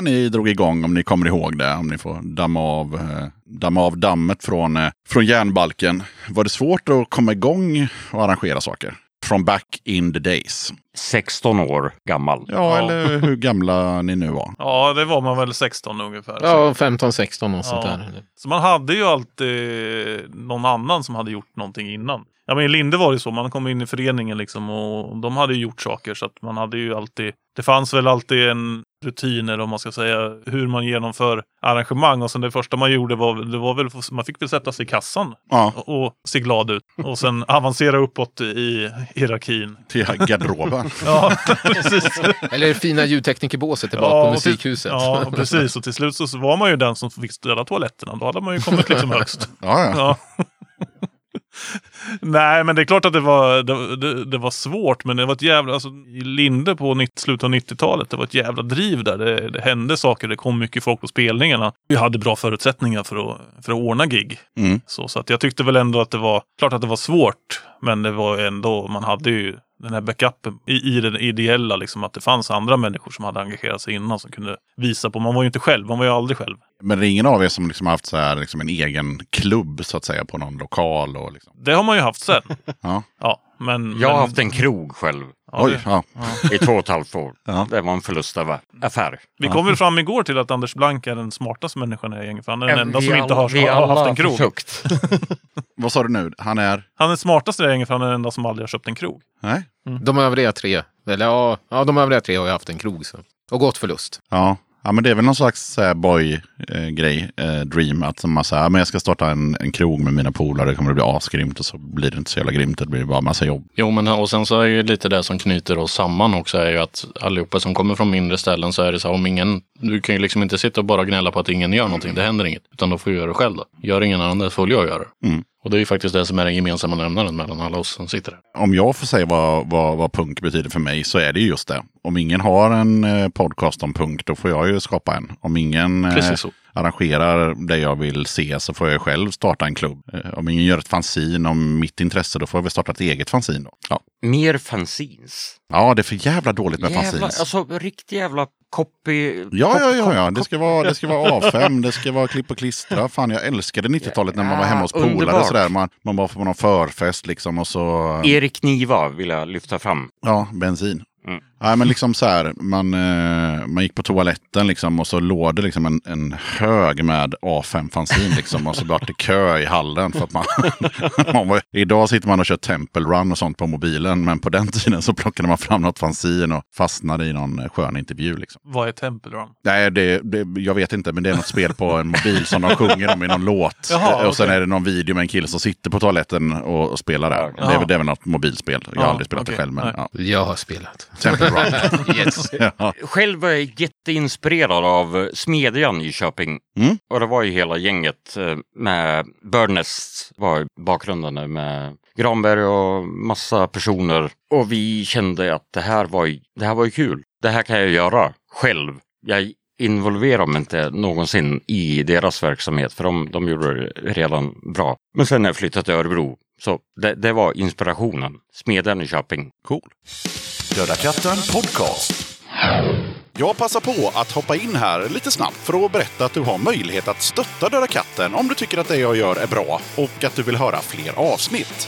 A: Ni drog igång, om ni kommer ihåg det, om ni får damma av, eh, damma av dammet från, eh, från järnbalken. Var det svårt att komma igång och arrangera saker? From back in the days.
F: 16 år gammal.
A: Ja,
G: Ja.
A: eller hur gamla ni nu var.
G: Ja, det var man väl 16 ungefär.
D: Ja, 15-16 och sånt
G: Ja.
D: där.
G: Så man hade ju alltid någon annan som hade gjort någonting innan. Ja men i Linde var det så, man kom in i föreningen liksom och de hade ju gjort saker så att man hade ju alltid, det fanns väl alltid en rutin eller om man ska säga hur man genomför arrangemang och sen det första man gjorde var, det var väl, man fick väl sätta sig i kassan
A: Ja,
G: och, och se glad ut och sen avancera uppåt i hierarkin.
A: till garderoben.
G: Ja, precis.
D: Eller det fina ljudteknikerbåset tillbaka på
G: och till-
D: musikhuset.
G: Ja, precis. Och till slut så var man ju den som fick städa toaletterna. Då hade man ju kommit liksom högst.
A: Ja, ja.
G: Nej, men det är klart att det var, det, det, det var svårt. Men det var ett jävla... Alltså, I Linde på 90, slutet av 90-talet, det var ett jävla driv där. Det, det hände saker, det kom mycket folk på spelningarna. Vi hade bra förutsättningar för att, för att ordna gig.
A: Mm.
G: Så, så att jag tyckte väl ändå att det var... Klart att det var svårt, men det var ändå... Man hade ju den här backupen i, i det ideella, liksom att det fanns andra människor som hade engagerat sig innan som kunde visa på. Man var ju inte själv, man var ju aldrig själv.
A: Men det är ingen av er som liksom haft så här, liksom en egen klubb så att säga på någon lokal? Och liksom.
G: Det har man ju haft sen.
A: Ja.
G: Ja, men...
F: Jag har
G: men,
F: haft en krog själv
A: Oj,
G: det-
A: ja.
F: i två och ett halvt år.
A: Ja.
F: Det var en förlust av affär.
G: Vi kom väl fram igår till att Anders Blank är den smartaste människan i gänget. För han är den enda
F: Vi
G: som inte har,
F: vi
G: har haft en krog.
F: försökt.
A: Vad sa du nu? Han är?
G: Han är den smartaste i gänget för han är den enda som aldrig har köpt en krog.
A: Nej?
D: De övriga tre, eller ja, ja, de övriga tre har ju haft en krog. Så. Och gått förlust.
A: Ja. Ja, men det är väl någon slags boy-grej, eh, dream. Att man säger, ja, men jag ska starta en, en krog med mina polare, det kommer att bli asgrymt. Och så blir det inte så jävla grymt, det blir bara massa jobb.
H: Jo, men och sen så är ju lite det som knyter oss samman också är ju att allihopa som kommer från mindre ställen så är det så här om ingen, du kan ju liksom inte sitta och bara gnälla på att ingen gör någonting, det händer inget. Utan då får du göra det själv då. Gör ingen annan det, får jag göra det.
A: Mm.
H: Och det är ju faktiskt det som är den gemensamma nämnaren mellan alla oss som sitter här.
A: Om jag får säga vad, vad, vad punk betyder för mig så är det ju just det. Om ingen har en eh, podcast om punk, då får jag ju skapa en. Om ingen eh, arrangerar det jag vill se så får jag själv starta en klubb. Eh, om ingen gör ett fanzin om mitt intresse, då får jag väl starta ett eget fanzin. Då. Ja.
F: Mer fanzines.
A: ja, det är för jävla dåligt med
F: Jävla,
A: fanzines.
F: alltså riktig jävla copy.
A: Ja, ja, ja, ja. Det ska, vara, det ska vara A5, det ska vara klipp och klistra. Fan, jag älskade 90-talet när man var hemma hos polare. Sådär. Man, man var på någon förfest liksom och så...
F: Erik Niva vill jag lyfta fram.
A: Ja, bensin.
F: Mm.
A: Ja, men liksom så här, man, eh, man gick på toaletten liksom och så låg det liksom en, en hög med A5 fanzin liksom och så var det kö i hallen för att man, man var, Idag sitter man och kör Temple Run och sånt på mobilen men på den tiden så plockade man fram något fanzin och fastnade i någon eh, skön intervju liksom.
G: Vad är Temple Run?
A: Nej, det, det, jag vet inte, men det är något spel på en mobil som de sjunger om i någon låt.
G: Jaha,
A: och sen
G: okej.
A: är det någon video med en kille som sitter på toaletten och, och spelar där. Det, är, väl- det är väl något mobilspel. Jag har
G: Ja,
A: aldrig spelat
G: okej.
A: det själv, men
G: Nej.
A: ja.
D: Jag har spelat.
A: Temple Run.
D: Yes.
A: ja.
F: Själv var jag jätteinspirerad av Smedjan i Köping.
A: Mm.
F: Och det var ju hela gänget eh, med Burnest var i bakgrunden där med Granberg och massa personer. Och vi kände att det här var ju, det här var ju kul. Det här kan jag göra själv. Jag involverar mig inte någonsin i deras verksamhet för de, de gjorde det redan bra. Men sen när jag flyttade till Örebro så det, det var inspirationen. Smedjan i Köping.
A: Cool. Döda katten podcast. Jag passar på att hoppa in här lite snabbt för att berätta att du har möjlighet att stötta Döda katten om du tycker att det jag gör är bra och att du vill höra fler avsnitt.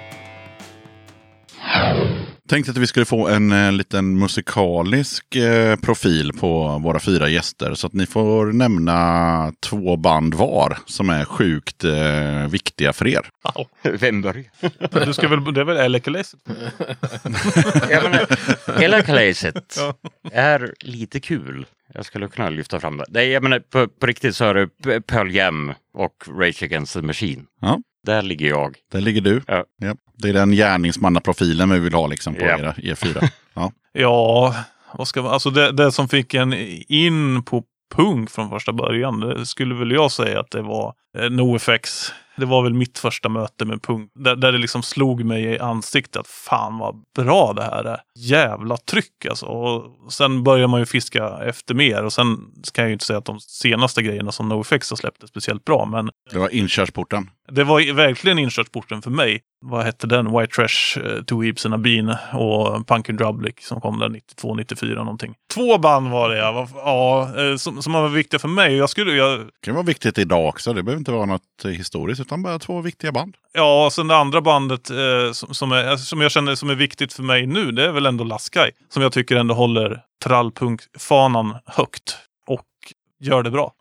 A: Tänkte att vi skulle få en eh, liten musikalisk eh, profil på våra fyra gäster. Så att ni får nämna två band var som är sjukt eh, viktiga för er.
F: Vem börjar?
G: Du ska väl, det är väl
F: hela kalejset är lite kul. Jag skulle kunna lyfta fram det. Nej, jag menar, på, på riktigt så är det Pearl Jam och Rage Against the Machine.
A: Ja.
F: Där ligger jag.
A: Där ligger du.
F: Ja.
A: Ja. Det är den gärningsmannaprofilen vi vill ha liksom på
F: Ja.
A: era, er fyra. Ja.
G: Ja, vad ska alltså det, det som fick en in på punk från första början, det skulle väl jag säga att det var NoFX. Det var väl mitt första möte med punk. Där, där det liksom slog mig i ansiktet att fan vad bra det här är. Jävla tryck alltså. Och sen börjar man ju fiska efter mer. Och sen kan jag ju inte säga att de senaste grejerna som NoFX har släppt är speciellt bra. Men
A: Det var inkörsporten.
G: det var verkligen inkörsporten för mig. Vad hette den? White Trash, uh, Two Weeps and a Bean och Punkin Drublic som kom där 92, 94 någonting. Två band var det ja eh, som, som var viktiga för mig. Jag skulle, jag,
A: Det kan vara viktigt idag också. Det behöver inte vara något eh, historiskt utan bara två viktiga band.
G: ja, och sen det andra bandet eh, som, som, är, som jag känner som är viktigt för mig nu, det är väl ändå Laskai. Som jag tycker ändå håller trallpunk-fanan högt. Och gör det bra.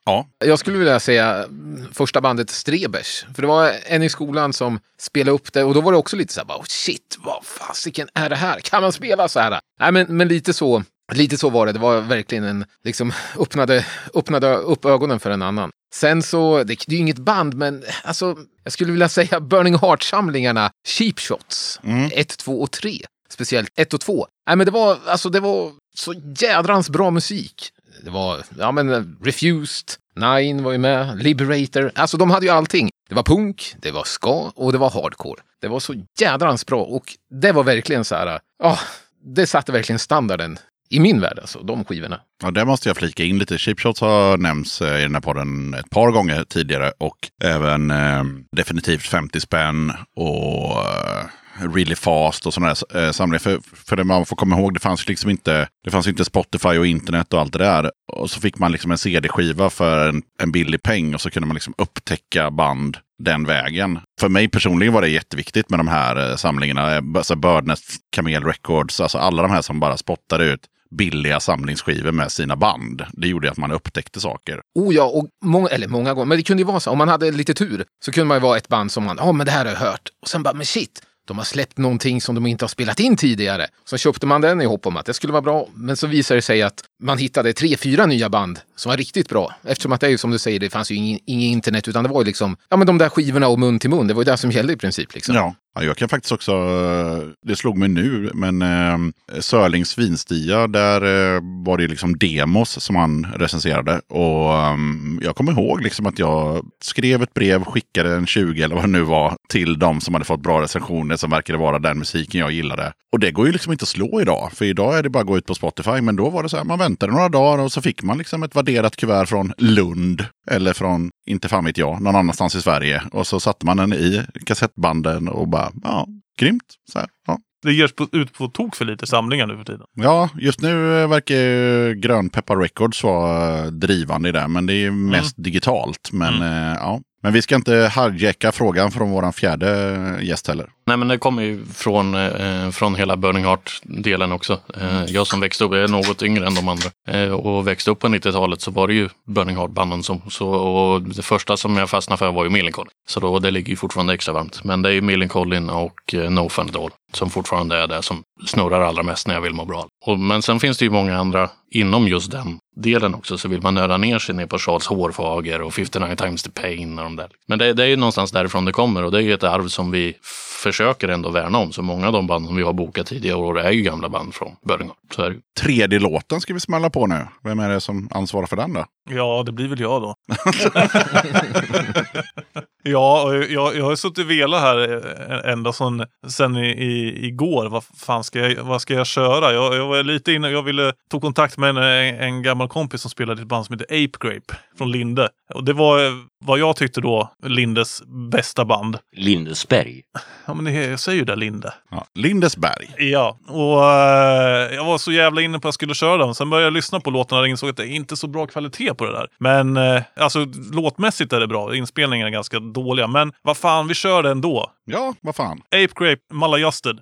D: Jag skulle vilja säga mm, första bandet Strebers. För det var en i skolan som spelade upp det och då var det också lite så här, bara, oh, shit, vad fasiken är det här? Kan man spela så här? Nej, men, men lite så. Lite så var det. Det var verkligen en, liksom, öppnade, öppnade upp ögonen för en annan. Sen så, det, det är ju inget band, men alltså, jag skulle vilja säga Burning Heart-samlingarna, Cheap Shots, 1, 2 och 3. Speciellt 1 och 2. Nej, men det var, alltså, det var så jädrans bra musik. Det var, ja men Refused, Nine var ju med, Liberator. Alltså de hade ju allting. Det var punk, det var ska och det var hardcore. Det var så jädrans bra och det var verkligen så här, ja, det satte verkligen standarden i min värld alltså, de skivorna.
A: Ja, där måste jag flika in lite. Cheap Shots har nämnts eh, i den här podden ett par gånger tidigare och även eh, definitivt 50 spänn och eh, Really Fast och sådana där eh, samlingar. För, för det man får komma ihåg, det fanns liksom inte, det fanns inte Spotify och internet och allt det där. Och så fick man liksom en CD-skiva för en, en billig peng och så kunde man liksom upptäcka band den vägen. För mig personligen var det jätteviktigt med de här eh, samlingarna. Eh, alltså Birdnest, Camel Records, alltså alla de här som bara spottade ut billiga samlingsskivor med sina band. Det gjorde att man upptäckte saker.
D: Oh ja, och många, eller många gånger, men det kunde ju vara så, om man hade lite tur så kunde man ju vara ett band som man, ja men det här har jag hört. Och sen bara, men shit, de har släppt någonting som de inte har spelat in tidigare. Så köpte man den i hopp om att det skulle vara bra. Men så visade det sig att man hittade tre, fyra nya band som var riktigt bra. Eftersom att det är ju som du säger, det fanns ju ingen, ingen internet utan det var ju liksom, ja men de där skivorna och mun till mun, det var ju det som gällde i princip. Liksom.
A: Ja. Ja, jag kan faktiskt också, eh, det slog mig nu, men eh, Sörlings svinstia, där eh, var det liksom demos som han recenserade. Och eh, jag kommer ihåg liksom att jag skrev ett brev, skickade en 20 eller vad det nu var, till de som hade fått bra recensioner som verkade vara den musiken jag gillade. Och det går ju liksom inte att slå idag, för idag är det bara att gå ut på Spotify. Men då var det så här, man väntade några dagar och så fick man liksom ett värderat kuvert från Lund. Eller från, inte fan vet jag, någon annanstans i Sverige. Och så satte man den i kassettbanden och bara, ja, grymt. Så här, ja.
G: Det ges på, ut på tok för lite samlingar nu för tiden.
A: Ja, just nu eh, verkar ju Grönpeppar Records vara eh, drivande i det. Men det är mest digitalt. Men, eh, ja men vi ska inte hijacka frågan från vår fjärde gäst heller.
H: Nej men det kommer ju från, eh, från hela Burning Heart-delen också. Eh, jag som växte upp, jag är något yngre än de andra. Eh, och växte upp på 90-talet så var det ju Burning Heart-banden som, så, och det första som jag fastnade för var ju Millencolin. Så då, det ligger ju fortfarande extra varmt. Men det är ju Millencolin och eh, No Fun At All som fortfarande är det som snurrar allra mest när jag vill må bra. Och, men sen finns det ju många andra inom just den delen också så vill man nörda ner sig ner på Charles Hårfager och 59 times the pain och de där. Men det, det är ju någonstans därifrån det kommer och det är ju ett arv som vi försöker ändå värna om. Så många av de band som vi har bokat tidigare år är ju gamla band från början. Så är det.
A: Tredje låten ska vi smälla på nu. Vem är det som ansvarar för den då?
G: Ja, det blir väl jag då. ja, och jag, jag har suttit och velat här eh, ända sedan, sen i, i, igår. Vad fan ska jag, vad ska jag köra? Jag, jag var lite inne, jag ville tog kontakt med en, en gammal kompis som spelade i ett band som heter Ape Grape från Linde. Och det var vad jag tyckte då Lindes bästa band.
F: Lindesberg.
G: Ja, men det, jag säger ju det, Linde.
A: Ja, Lindesberg.
G: Ja, och eh, jag var så jävla inne på att jag skulle köra den. Sen började jag lyssna på låtarna och insåg att det är inte så bra kvalitet på det där. Men eh, alltså låtmässigt är det bra. Inspelningarna är ganska dåliga. Men vad fan, vi kör det ändå.
A: Ja, vad fan.
G: Ape Grape, Maladjusted.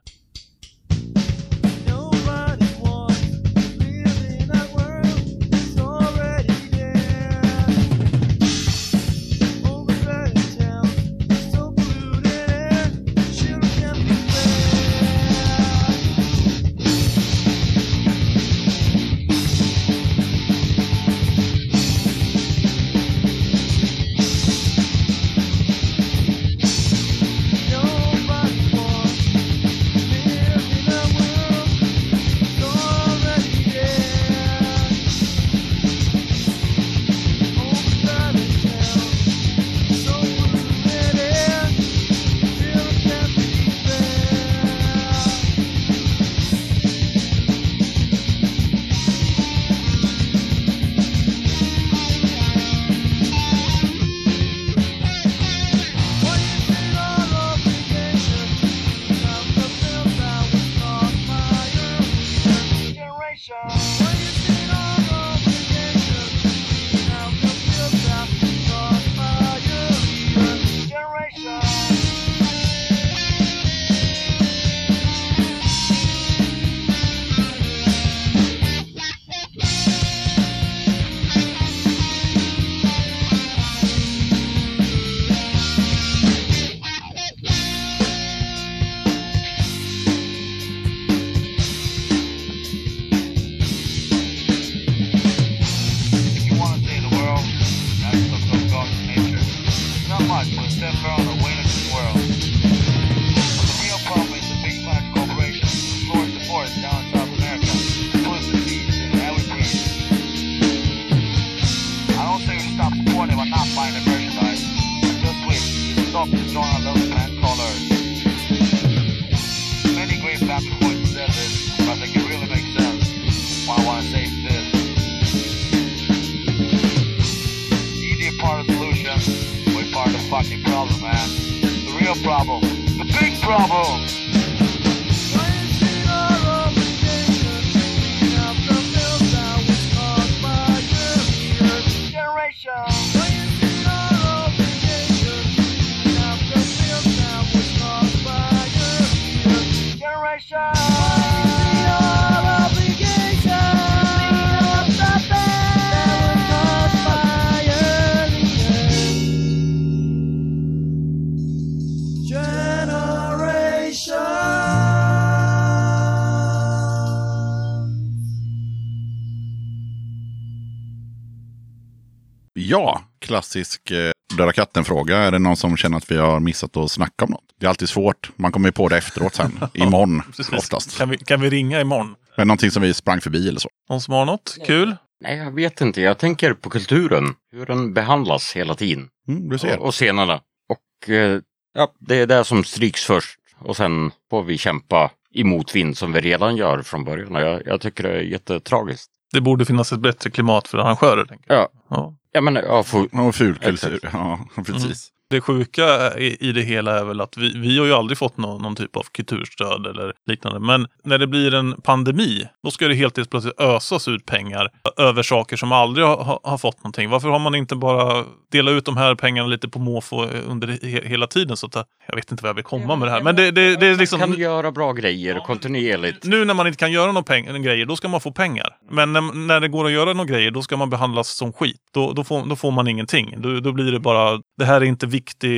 A: Ja, klassisk eh, Döda katten-fråga. Är det någon som känner att vi har missat att snacka om något? Det är alltid svårt. Man kommer ju på det efteråt sen. Imorgon oftast.
G: Kan vi, kan vi ringa imorgon?
A: Men någonting som vi sprang förbi eller så.
G: Någon som har något kul?
F: Nej, jag vet inte. Jag tänker på kulturen. Hur den behandlas hela tiden.
A: Mm, du ser.
F: Och, och scenerna. Och eh, ja, det är det som stryks först. Och sen får vi kämpa i motvind som vi redan gör från början. Och jag, jag tycker det är jättetragiskt.
G: Det borde finnas ett bättre klimat för arrangörer. Tänker jag.
F: Ja,
G: Ja.
F: ja men ja, får,
A: Och fulkultur. Ja, precis.
G: Det sjuka i, det hela är väl att vi, vi har ju aldrig fått någon, någon typ av kulturstöd eller liknande. Men när det blir en pandemi, då ska det helt plötsligt ösas ut pengar över saker som aldrig har, har, fått någonting. Varför har man inte bara delat ut de här pengarna lite på måfå under he, hela tiden? Så att, eh, jag vet inte vad jag vill komma med det här. Men det, det, det är liksom...
F: kan göra bra grejer kontinuerligt.
G: Nu när man inte kan göra några grejer, då ska man få pengar. Men när, när det går att göra några grejer, då ska man behandlas som skit. Då, då, får, då får man ingenting. Då, då blir det bara, det här är inte viktig,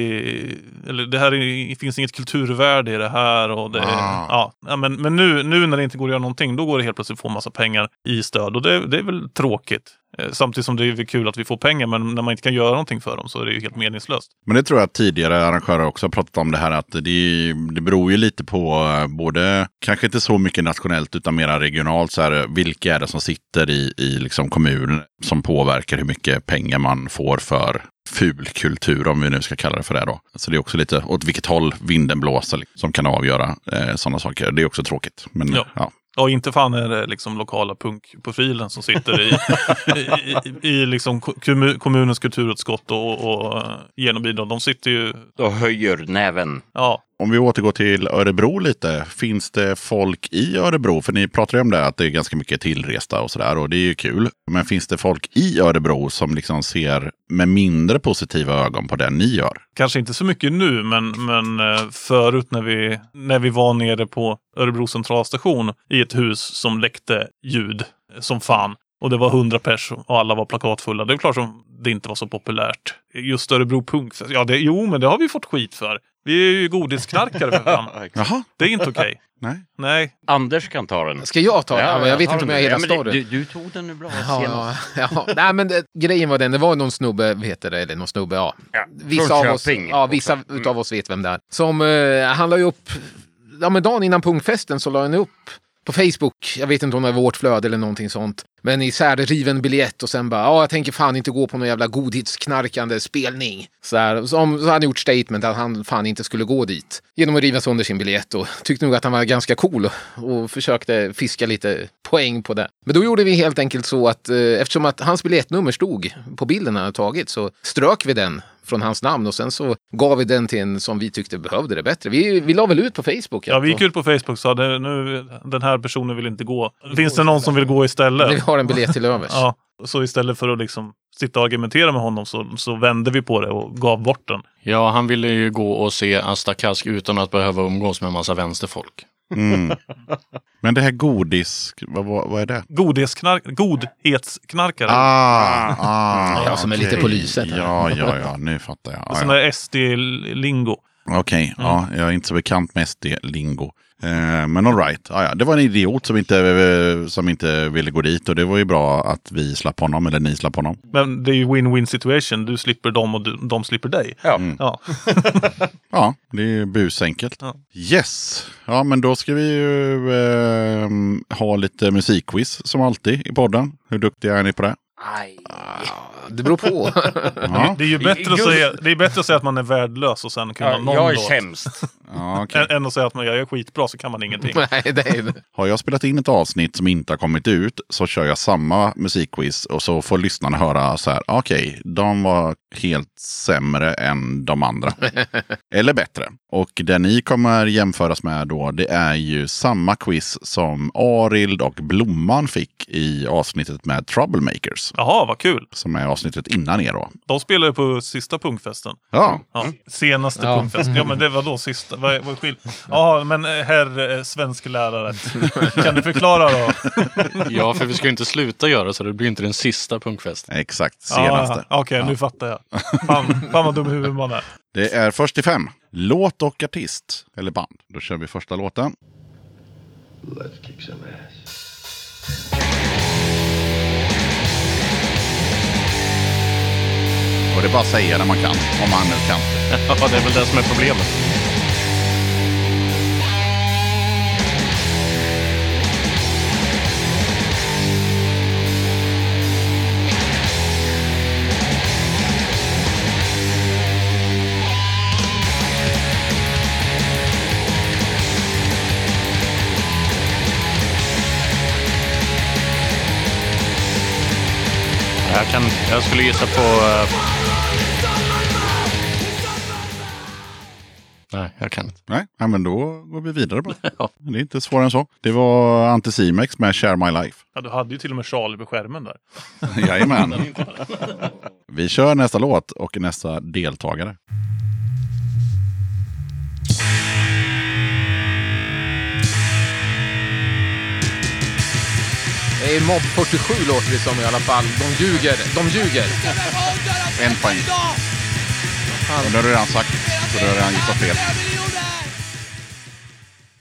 G: eller det här är, finns inget kulturvärde i det här. Och det,
A: Ah.
G: ja, ja, men men nu, nu när det inte går att göra någonting, då går det helt plötsligt att få massa pengar i stöd. Och det, det är väl tråkigt. Eh, Samtidigt som det är kul att vi får pengar, men när man inte kan göra någonting för dem så är det ju helt meningslöst.
A: Men det tror jag att tidigare arrangörer också har pratat om det här att det, det beror ju lite på eh, både, kanske inte så mycket nationellt utan mera regionalt, så här, vilka är det som sitter i, i liksom kommunen som påverkar hur mycket pengar man får för fulkultur, om vi nu ska kalla det för det då. Så det är också lite åt vilket håll vinden blåser liksom, som kan avgöra eh, sådana saker. Det är också tråkigt. Men
G: Ja.
A: ja.
G: Och inte fan är det liksom lokala punkprofilen som sitter i, i, i, i liksom kommu- kommunens kulturutskott och, och eh, genom bidrag. De sitter ju,
F: Då höjer näven.
G: ja,
A: om vi återgår till Örebro lite. Finns det folk i Örebro? För ni pratar ju om det att det är ganska mycket tillresta och sådär och det är ju kul. Men finns det folk i Örebro som liksom ser med mindre positiva ögon på det ni gör?
G: kanske inte så mycket nu, men, men eh, förut när vi, när vi var nere på Örebro centralstation i ett hus som läckte ljud som fan. Och det var hundra pers och alla var plakatfulla. Det är klart som det inte var så populärt. Just Örebro Punkfest. Ja, det, jo, men det har vi fått skit för. Vi är ju godisknarkare för fan.
A: Jaha,
G: Det är inte okej.
A: nej.
G: Nej,
F: Anders kan ta den.
D: Ska jag ta den? Ja, men jag vet inte om jag hela
F: Ja. Du, du tog den nu bra
D: Ja, ja, ja. Nej, men det, grejen var den, det var någon snubbe, heter det, eller någon snubbe, ja.
F: Ja,
D: Vissa
F: från
D: av oss, ja, vissa
F: också. Mm.
D: utav oss vet vem det är. Som, eh, han la ju upp, ja men dagen innan punkfesten så la han upp på Facebook, jag vet inte om det var vårt flöde eller någonting sånt. Men isärriven biljett och sen bara, ja jag tänker fan inte gå på någon jävla godhetsknarkande spelning. Så, här, så, om- så han gjort statement att han fan inte skulle gå dit. Genom att riva sönder sin biljett och tyckte nog att han var ganska cool och, försökte fiska lite poäng på det. Men då gjorde vi helt enkelt så att eh, eftersom att hans biljettnummer stod på bilden han hade tagit så strök vi den från hans namn och sen så gav vi den till en som vi tyckte behövde det bättre. Vi, vi la väl ut på Facebook.
G: ja, vi gick ut på Facebook och sa nu, den här personen vill inte gå. Finns det någon som vill gå istället?
D: Har en biljett till övers.
G: Ja, så istället för att liksom sitta och argumentera med honom så, så vände vi på det och gav bort den.
H: Ja, han ville ju gå och se Asta Kask utan att behöva umgås med en massa vänsterfolk.
A: Mm. Men det här godis, vad, vad, vad är det?
G: Godhetsknark, godhetsknarkare.
A: Ah, ah,
D: Ja, som är lite på lyset.
A: Ja, ja, ja, nu fattar jag.
G: Sån
A: Ja,
G: där SD-lingo.
A: Okej, ja, jag är inte så bekant med SD-lingo. Eh, men alright, ja, ja. det var en idiot som inte, som inte ville gå dit och det var ju bra att vi slapp honom, eller ni slapp honom.
G: Men det är ju win-win situation. Du slipper dem och du, de slipper dig.
F: Ja.
G: Ja.
A: Ja, det är busenkelt.
G: Ja.
A: Yes, ja men då ska vi ju eh, ha lite musikquiz som alltid i podden. Hur duktiga är ni på det?
D: Det beror på.
A: Ja,
G: Det är ju bättre att, säga, det är bättre att säga att man är värdelös och sen kunna
F: Ja,
G: någon
F: jag är
G: låt.
F: sämst.
A: ja okej.
G: Än, att säga att man, jag är skitbra så kan man ingenting.
D: Nej, det är
A: Har jag spelat in ett avsnitt som inte har kommit ut så kör jag samma musikquiz och så får lyssnarna höra så här. Okej, de var helt sämre än de andra. Eller bättre. Och det ni kommer jämföras med då det är ju samma quiz som Arild och Blomman fick i avsnittet med Troublemakers.
G: Jaha, vad kul.
A: Som är avsnittet innan er då.
G: De spelar ju på sista punkfesten.
A: Ja,
G: Ja, senaste
D: Ja.
G: punkfesten. Ja, men det var då sista. Vad är, vad är skill- Ja, men eh, herr eh, svensk lärare. Kan du förklara då?
H: Ja, för vi ska ju inte sluta göra så det blir inte den sista punkfesten.
A: exakt. Senaste.
G: Ja, Okej, nu fattar jag. Fan, fan vad dum i huvudet man är.
A: Det är först till fem. Låt och artist. Eller band. Då kör vi första låten. Och det är bara att säga när man kan. Om man nu kan.
H: Ja, det är väl det som är problemet. Jag, kan, jag skulle gissa på... eh, Nej, jag kan inte.
A: Nej, ja, men då går vi vidare bara.
H: Ja.
A: Det är inte svårare än så. Det var Anticimex med Share My Life.
G: Ja, du hade ju till och med Charlie på skärmen där.
A: Jajamän. Vi kör nästa låt och nästa deltagare.
D: Det är Mob 47 låter det som i alla fall. De ljuger. De ljuger.
A: En poäng. Men det har du redan sagt, så du har redan gissat fel.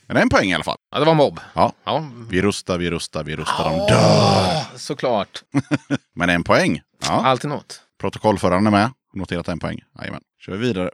A: Men en poäng i alla fall.
D: Ja, det var mobb.
A: Ja.
D: Ja,
A: Vi rustar, vi rustar, vi rustar, de dör.
D: såklart.
A: Men en poäng. Ja.
D: Alltid något.
A: Protokollföraren är med. Noterat en poäng. Jajamän. Kör vi vidare.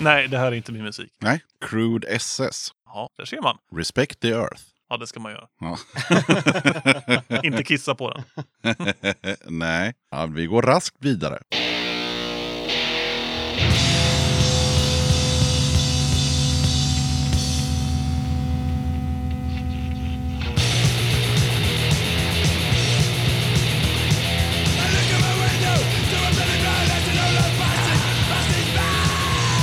G: Nej, det här är inte min musik.
A: Nej. Crude SS.
G: Ja, där ser man.
A: Respect the Earth.
G: Ja, det ska man göra.
A: Ja.
G: Inte kissa på den.
A: Nej. Ja, vi går raskt vidare.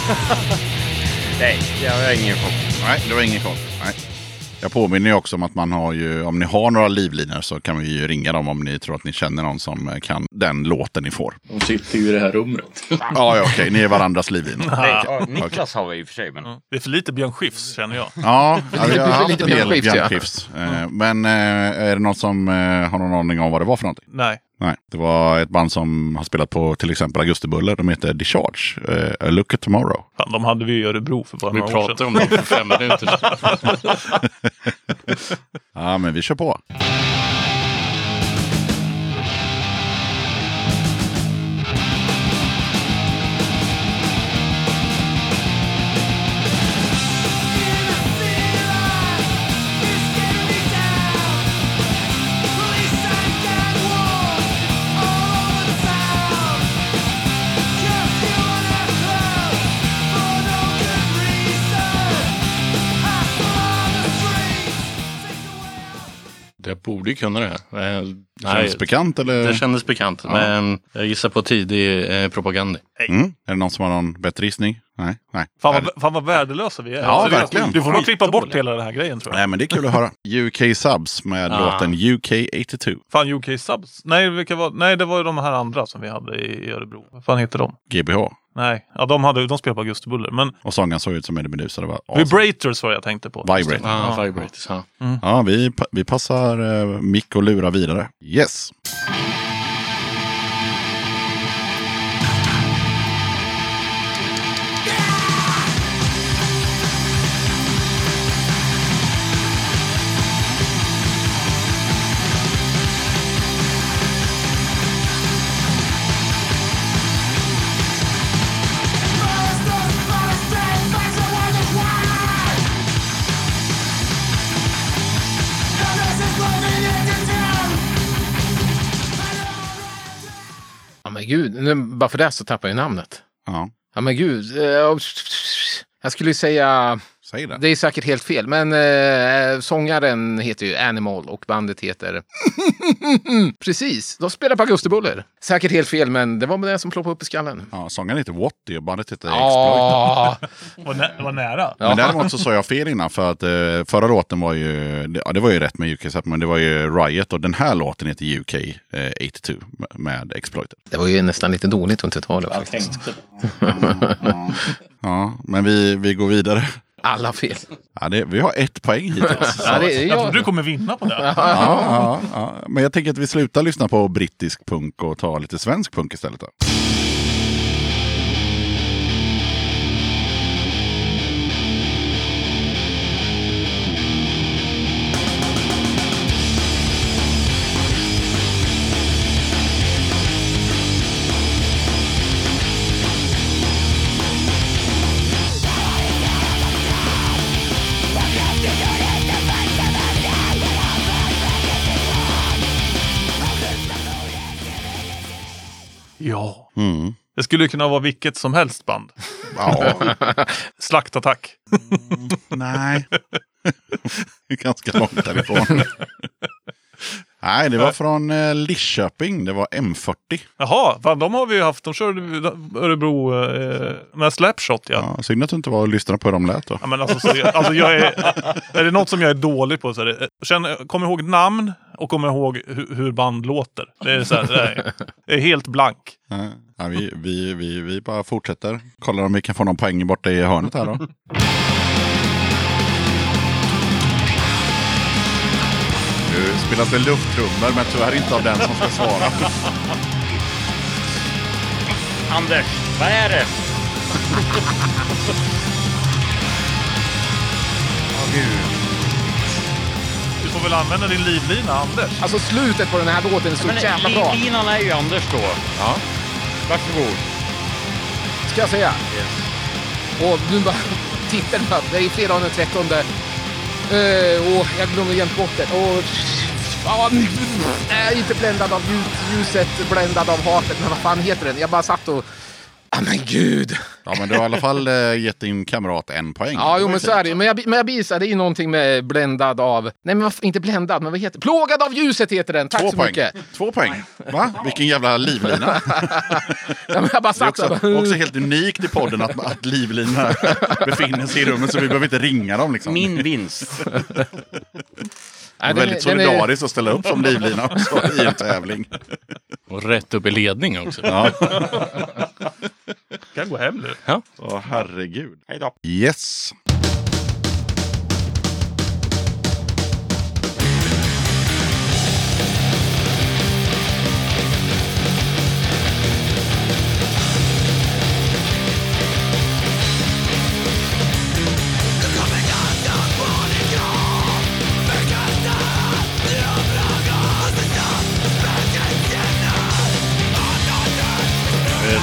F: Nej, jag har ingen koll.
A: Nej, det var ingen koll. Nej. Jag påminner ju också om att man har ju, om ni har några livlinor så kan vi ju ringa dem om ni tror att ni känner någon som kan den låten ni får.
H: De sitter ju i det här rummet.
A: Ja, ja okej, ni är varandras livlinor.
F: Nej, ja, Niklas har vi i och för sig, men...
G: Det är för lite Björn Skifs känner jag.
A: Ja, ja, vi har haft
D: lite
A: en del
D: Björn Skifs, ja.
A: Eh, Men eh, är det någon som eh, har någon aning om vad det var för någonting?
G: Nej.
A: Nej, det var ett band som har spelat på till exempel Augustibuller. De heter Discharge. Eh, A Look at Tomorrow.
G: Fan, de hade vi i Örebro för bara
H: Vi
G: några år
H: pratade
G: sedan.
H: om det för fem minuter sedan.
A: Ja, men vi kör på.
H: Jag borde ju kunna det här. Eh,
A: Känns bekant eller?
H: Det kändes bekant.
A: Ja.
H: Men jag gissar på tidig eh, propaganda.
A: Mm. Är det någon som har någon bättre gissning? Nej. Nej.
G: Fan vad, fan vad värdelösa vi är.
A: Ja,
G: Alltså, det-
A: verkligen.
G: Du får nog klippa bort hela den här grejen tror jag.
A: Nej, men det är kul att höra. UK Subs med
H: Ah.
A: låten UK 82.
G: Fan UK Subs? Nej, vilka var, nej, det var ju de här andra som vi hade i, i Örebro. Vad fan heter de?
A: GBH.
G: Nej, ja, de, hade, de spelade på Augustibuller. Men
A: Och sången såg ut som Eddie Meduza. Det var awesome.
G: Vibrators var jag tänkte på.
A: Vibrate.
H: Ah,
G: Ja.
H: Vibrators, ja.
A: Ja, vi, vi passar eh, mick och lura vidare. Yes.
D: Bara för det så tappar jag namnet.
A: Ja,
D: Ja men gud. eh, Jag skulle ju säga,
A: säg det.
D: det är säkert helt fel, men eh, sångaren heter ju Animal och bandet heter... Precis, de spelar på Augustibuller. Säkert helt fel, men det var med det som ploppade upp i skallen.
A: Ja, sångaren heter Watty och bandet heter Exploit.
D: Ja,
G: Var, nä, var nära.
A: Men däremot så sa jag fel innan för att eh, förra låten var ju, det- ja, det var ju rätt med UK men det var ju Riot och den här låten heter UK eh, 82 med Exploited.
D: det var ju nästan lite dåligt att inte ta det faktiskt.
A: Ja, men vi, vi går vidare.
D: Alla fel.
A: Ja, det, vi har ett poäng hittills.
D: Ja, det är
G: Jag tror
D: jag.
G: du kommer vinna på det.
A: Ja, ja, ja. Men jag tänker att vi slutar lyssna på brittisk punk och tar lite svensk punk istället. Då. Mm.
G: Det skulle kunna vara vilket som helst band.
A: Ja,
G: Slaktattack.
A: nej. Ganska långt därifrån. Nej, det var från eh, Lidköping. Det var M40.
G: Jaha, fan, de har vi ju haft. De körde Örebro eh, med Slapshot ja.
A: Ja, synd att du inte var och lyssnade på hur de lät då.
G: Ja, men alltså, seriöst, alltså jag är, är det något som jag är dålig på så är det, kom ihåg namn och kom ihåg hur, hur band låter. Det är, så här, det är, helt blank.
A: Ja, vi, vi, vi, vi bara fortsätter. Kollar om vi kan få någon poäng borta i hörnet här då. Nu spelas det lufttrummor, men tyvärr inte av den som ska svara.
F: Anders, vad är det? Åh gud.
G: Får väl använda din livlina Anders.
D: Alltså slutet på den här låten är så
F: Men
D: jävla bra.
F: livlinan är ju Anders då.
H: Ja.
F: Varsågod.
D: Ska jag säga. Och nu bara tittar på det är fredagen den 13. Uh, och jag glömde jämt bort det. Och, jag är inte bländad av ljus, ljuset, bländad av hatet. Men vad fan heter den? Jag bara satt och... Ah, men gud!
A: Ja, men du har i alla fall eh, gett din kamrat en poäng.
D: Ja, jo men så är det Men jag, men jag är ju någonting med bländad av... Nej men vad- inte bländad, men vad heter Plågad av ljuset heter den. Tack
A: Två
D: så
A: poäng.
D: mycket.
A: Två poäng. Va? Vilken jävla livlina.
D: Ja, men jag bara
A: Det är
D: satt så
A: också, också helt unikt i podden att, att livlina befinner sig i rummet så vi behöver inte ringa dem. Liksom.
F: Min vinst.
A: det är
D: den
A: väldigt
D: den är-
A: solidariskt att ställa upp som livlina också i en tävling.
H: Och rätt upp i ledning också.
A: Ja.
G: Kan gå hem nu.
A: Åh, herregud.
F: Hej då.
A: Yes.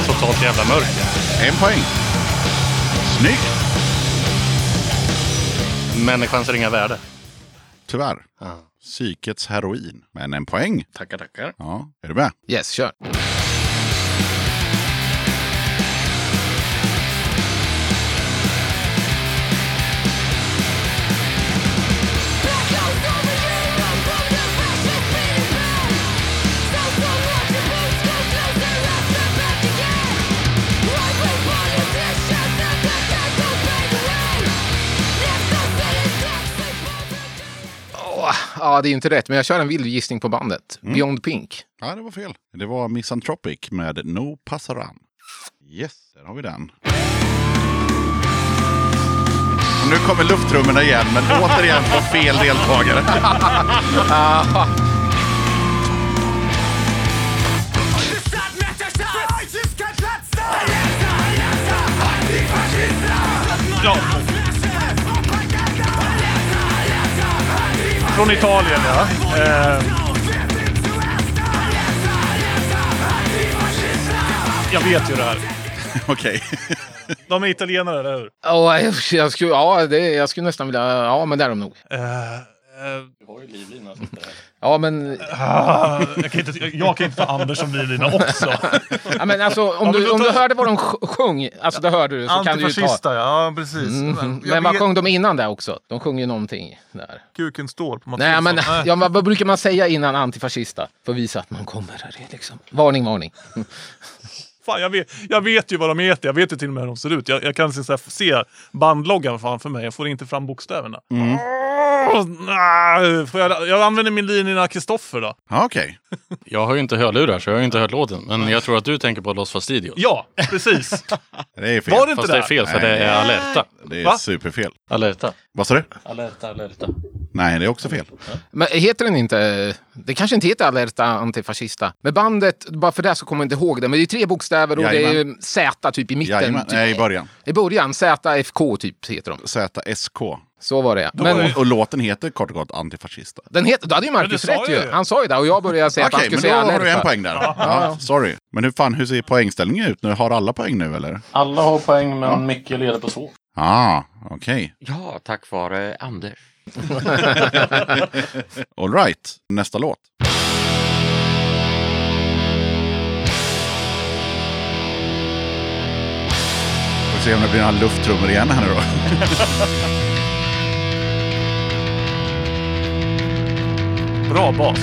H: Totalt jävla mörkt.
A: En poäng. Snyggt.
H: Människans ringa värde.
A: Tyvärr.
H: Ja.
A: Psykets heroin. Men en poäng.
H: Tackar, tackar.
A: Ja, är du med?
D: Yes, kör. Ja, det är inte rätt, men jag kör en vild gissning på bandet. Beyond Pink.
A: Ja, det var fel. Det var Misanthropic med No Passaran. Yes, där har vi den. Och nu kommer lufttrummorna igen, men återigen på fel deltagare.
G: Ja. Från Italien ja. Eh. Jag vet ju det här.
A: Okej.
G: De är italienare, eller hur?
D: Åh, jag, jag, skulle, ja, det, jag skulle nästan vilja... Ja, men det är de nog.
G: Eh, eh,
D: Ja, men,
G: ah, jag, kan inte, jag kan inte ta Anders som livlina också.
D: ja, men alltså, om,
G: men
D: du, om
G: tar-
D: du hörde vad de sj- sjöng, alltså det hörde du, så kan du ju ta...
G: Ja precis.
D: Mm, men vad
G: vet-
D: sjöng de innan det också? De sjöng ju någonting där.
G: Kuken står på Mats
D: Nej, men.
G: Nej.
D: ja, vad, vad brukar man säga innan antifascista? För att visa att man kommer här. Liksom. Varning, varning.
G: Fan, jag, vet, jag vet ju vad de heter. Jag vet ju till och med hur de ser ut. Jag, jag kan så här, se bandloggan framför mig. Jag får inte fram bokstäverna.
A: Mm.
G: Får jag, jag använder min linje Kristoffer då.
A: Ja, Okej.
H: Jag har ju inte hörlurar så jag har ju inte hört låten. Men jag tror att du tänker på Los Fastidios.
G: Ja, precis.
A: Det är fel.
G: Var det inte
H: Fast det är fel för
A: Nej.
H: det är Alerta.
A: Det är
G: Va?
A: superfel.
H: Alerta.
A: Vad sa du?
H: Alerta, Alerta.
A: Nej, det är också fel.
D: Men heter den inte... Det kanske inte heter Alerta Antifascista. Men bandet, bara för det så kommer jag inte ihåg det. Men det är tre bokstäver och det
A: Jajamän.
D: är Z typ i mitten.
A: Jajamän.
D: typ.
A: Nej, i början.
D: I början. ZFK typ heter de.
A: ZSK.
D: Så var det. Men
A: Och, och låten heter kort och gott Antifascista.
D: den heter, då hade ju
G: Men
D: Marcus
G: det
D: rätt ju.
G: ju.
D: Han sa ju det och jag började säga
A: Okej,
D: att han
A: men
D: skulle
A: då
D: säga
A: har du en
D: Alerta.
A: poäng där. Ja, sorry. Men hur fan, hur ser poängställningen ut nu? Har alla poäng nu eller?
H: Alla har poäng men Micke leder på två.
A: Ah, okej.
F: Ja, tack vare Anders.
A: All right. Nästa låt. Får se om det blir några lufttrummor igen här nu då.
G: Bra bas.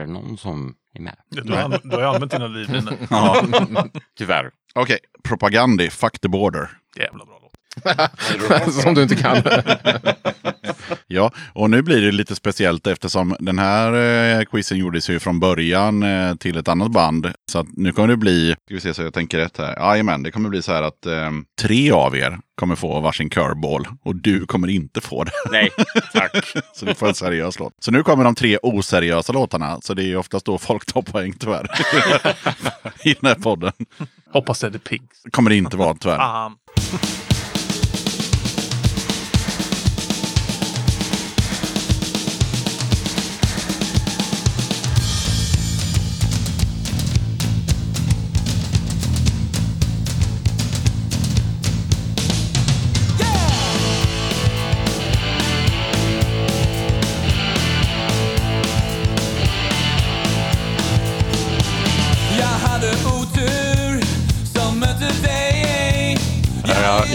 F: Det någon som är med?
G: Du har, anv- du har använt dina livlinor.
A: Ja.
F: Tyvärr.
A: Okej, Propagandi, Fuck the Border.
G: Jävla bra.
D: Som du inte kan.
A: Ja, och nu blir det lite speciellt eftersom den här eh, quizen gjordes ju från början eh, till ett annat band. Så att nu kommer det bli, ska vi se så jag tänker rätt här. Jajamän, det kommer bli så här att eh, tre av er kommer få varsin curveball och du kommer inte få det.
F: Nej, tack.
A: Så du får en seriös låt. Så nu kommer de tre oseriösa låtarna. Så det är ju oftast då folk tar poäng tyvärr. I den här podden.
G: Hoppas det är The Pigs.
A: Kommer det inte vara tyvärr.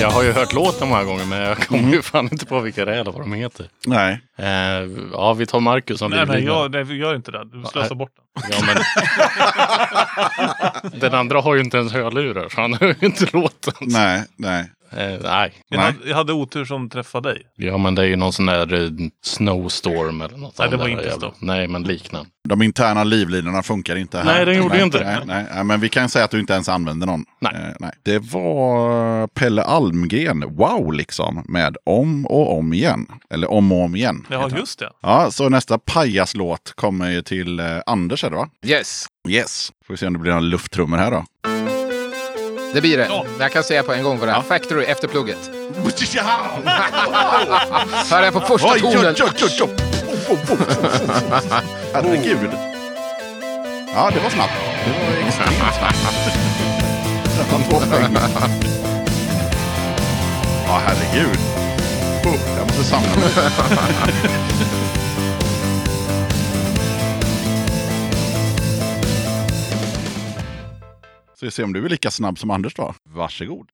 I: Jag,
H: har ju hört låten många gånger men jag kommer ju fan inte på vilka det är eller vad de heter.
A: Nej.
H: Eh, ja, vi tar Marcus som
G: Nej, nej, jag, nej, vi gör inte det. Du slösar bort den.
H: Ja, men... Den andra har ju inte ens hörlurar så han hör ju inte låten.
A: Nej, nej.
H: Eh, nej.
G: Jag hade, jag hade otur som träffade dig.
H: Ja men det är ju någon sån där eh, snowstorm eller något.
G: Nej, det var inte Storm.
H: Nej men liknande.
A: De interna livlinorna funkar inte här.
H: Nej, den gjorde
A: nej,
H: inte
A: nej, nej, nej, men vi kan säga att du inte ens använder någon.
H: Nej.
A: Eh, nej. Det var Pelle Almgren, wow liksom, med Om och om igen. Eller Om och om igen.
G: Ja, just det.
A: Ja, så nästa pajaslåt kommer ju till eh, Anders, är det va?
D: Yes,
A: Yes. Får vi se om det blir några lufttrummor här då.
D: Det blir det.
G: Ja.
D: Jag kan säga på en gång vad det är. Factory efter plugget. Hör jag på första
A: Oj,
D: tonen.
A: Herregud. Ja, det var snabbt. Det var extremt snabbt. Ja, herregud. Jag måste samla mig. Så vi ser om du är lika snabb som Anders då. Varsågod.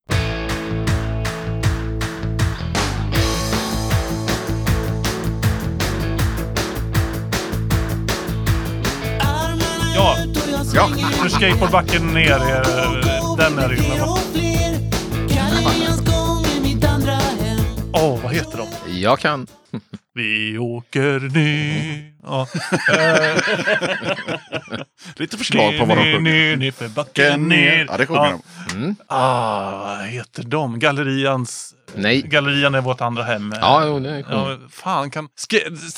G: Ja,
A: Ja,
G: nu skateboardbacken ner. eh, Den är det ju. Åh, vad heter de?
D: Jag kan.
G: Vi åker ner. Ja.
A: Lite förslag på vad de sjunger.
G: ner, för backen ner.
A: Ja, det sjunger de.
G: Ah, vad heter de? Gallerians...
D: Nej.
G: Gallerian är vårt andra hem.
D: Ja, jo, det är cool.
G: Ja, fan kan...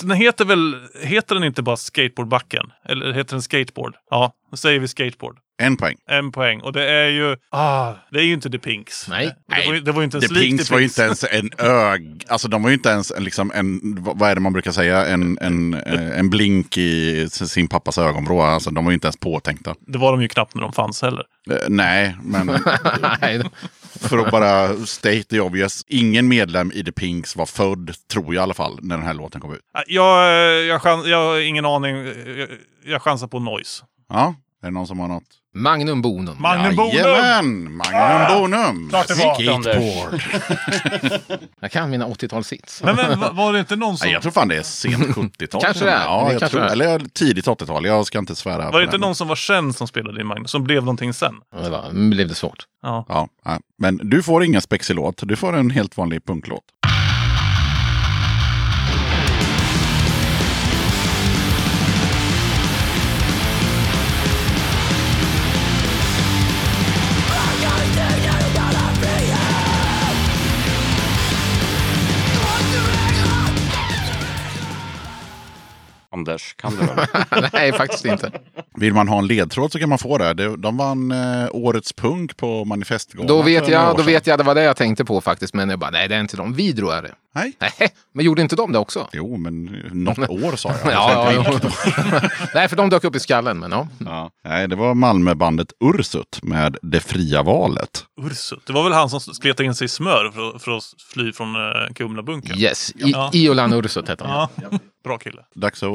G: Den heter väl... Heter den inte bara Skateboardbacken? Eller heter den Skateboard? Ja, då säger vi Skateboard.
A: En poäng.
G: En poäng. Och det är ju... Ah, det är ju inte The Pinks.
D: Nej.
G: Det var, ju- det var ju inte
A: The
G: ens likt
A: Pinks var ju inte ens en ög... Alltså de var ju inte ens en, liksom en... vad- är det man brukar säga? En, en, eh, en blink i sin pappas ögonvrå. Alltså de var ju inte ens påtänkta.
G: Det var de ju knappt när de fanns heller.
A: Eh, nej, men
D: Nej,
A: för att bara state the obvious. Ingen medlem i The Pinks var född, tror jag i alla fall, när den här låten kom ut.
G: Jag, jag, jag har ingen aning. Jag, jag chansar på Noise.
A: Ja, är det någon som har något?
D: Magnum Bonum.
G: Magnum Bonum!
A: Jajamän! Magnum Bonum!
G: Klart det var.
A: Skateboard!
D: Jag kan mina 80-talshits.
G: Men, men va- var det inte någon som...
A: Nej, jag tror fan det är sent 70-tal.
D: Kanske det är.
A: Ja,
D: Det
A: jag
D: kanske
A: tror,
D: är.
A: eller tidigt 80-tal. Jag ska inte svära.
G: Var det inte
A: den.
G: någon som var känd som spelade i Magnus? Som blev någonting sen?
D: Det var, blev det svårt.
G: Ja.
A: Ja, men du får ingen spexig låt. Du får en helt vanlig punklåt.
F: Anders, kan du?
D: Nej, faktiskt inte.
A: Vill man ha en ledtråd så kan man få det. De- vann eh, Årets punk på Manifestgalan.
D: Då vet jag, då vet jag, det var det jag tänkte på faktiskt. Men jag bara, nej det är inte de. Vidro är det.
A: Nej.
D: Nej, men gjorde inte de det också?
A: Jo, men något år sa jag.
D: Ja, ja, ja. nej, för de dök upp i skallen, men ja.
A: Ja. Nej, det var Malmöbandet Ursut med Det fria valet.
G: Ursut. Det var väl han som sletade in sig i smör för, att- för att fly från uh, Kumlabunkern?
D: Yes, I,
G: Ja.
D: Iolan Ursut hette han.
G: Ja, bra kille.
A: Dags att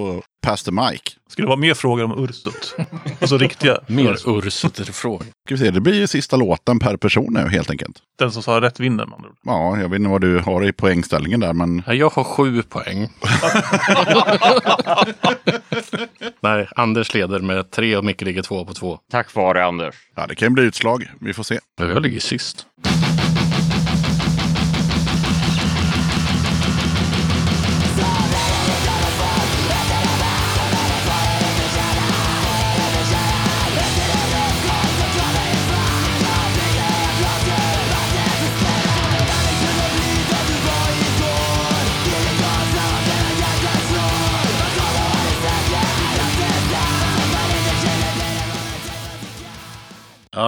A: pass the mic.
G: Ska det vara mer frågor om Ursut? ut. Alltså riktiga.
H: Mer Ursuter-frågor.
A: Ska vi se, det blir ju sista låten per person nu helt enkelt.
G: Den som sa rätt vinner ord.
A: Ja, jag vet inte vad du har i poängställningen där, men
H: Ja, Jag har sju poäng. Nej, Anders leder med tre och Micke ligger två på två.
F: Tack vare Anders.
A: ja, det kan ju bli utslag. Vi får se.
H: Jag ligger sist.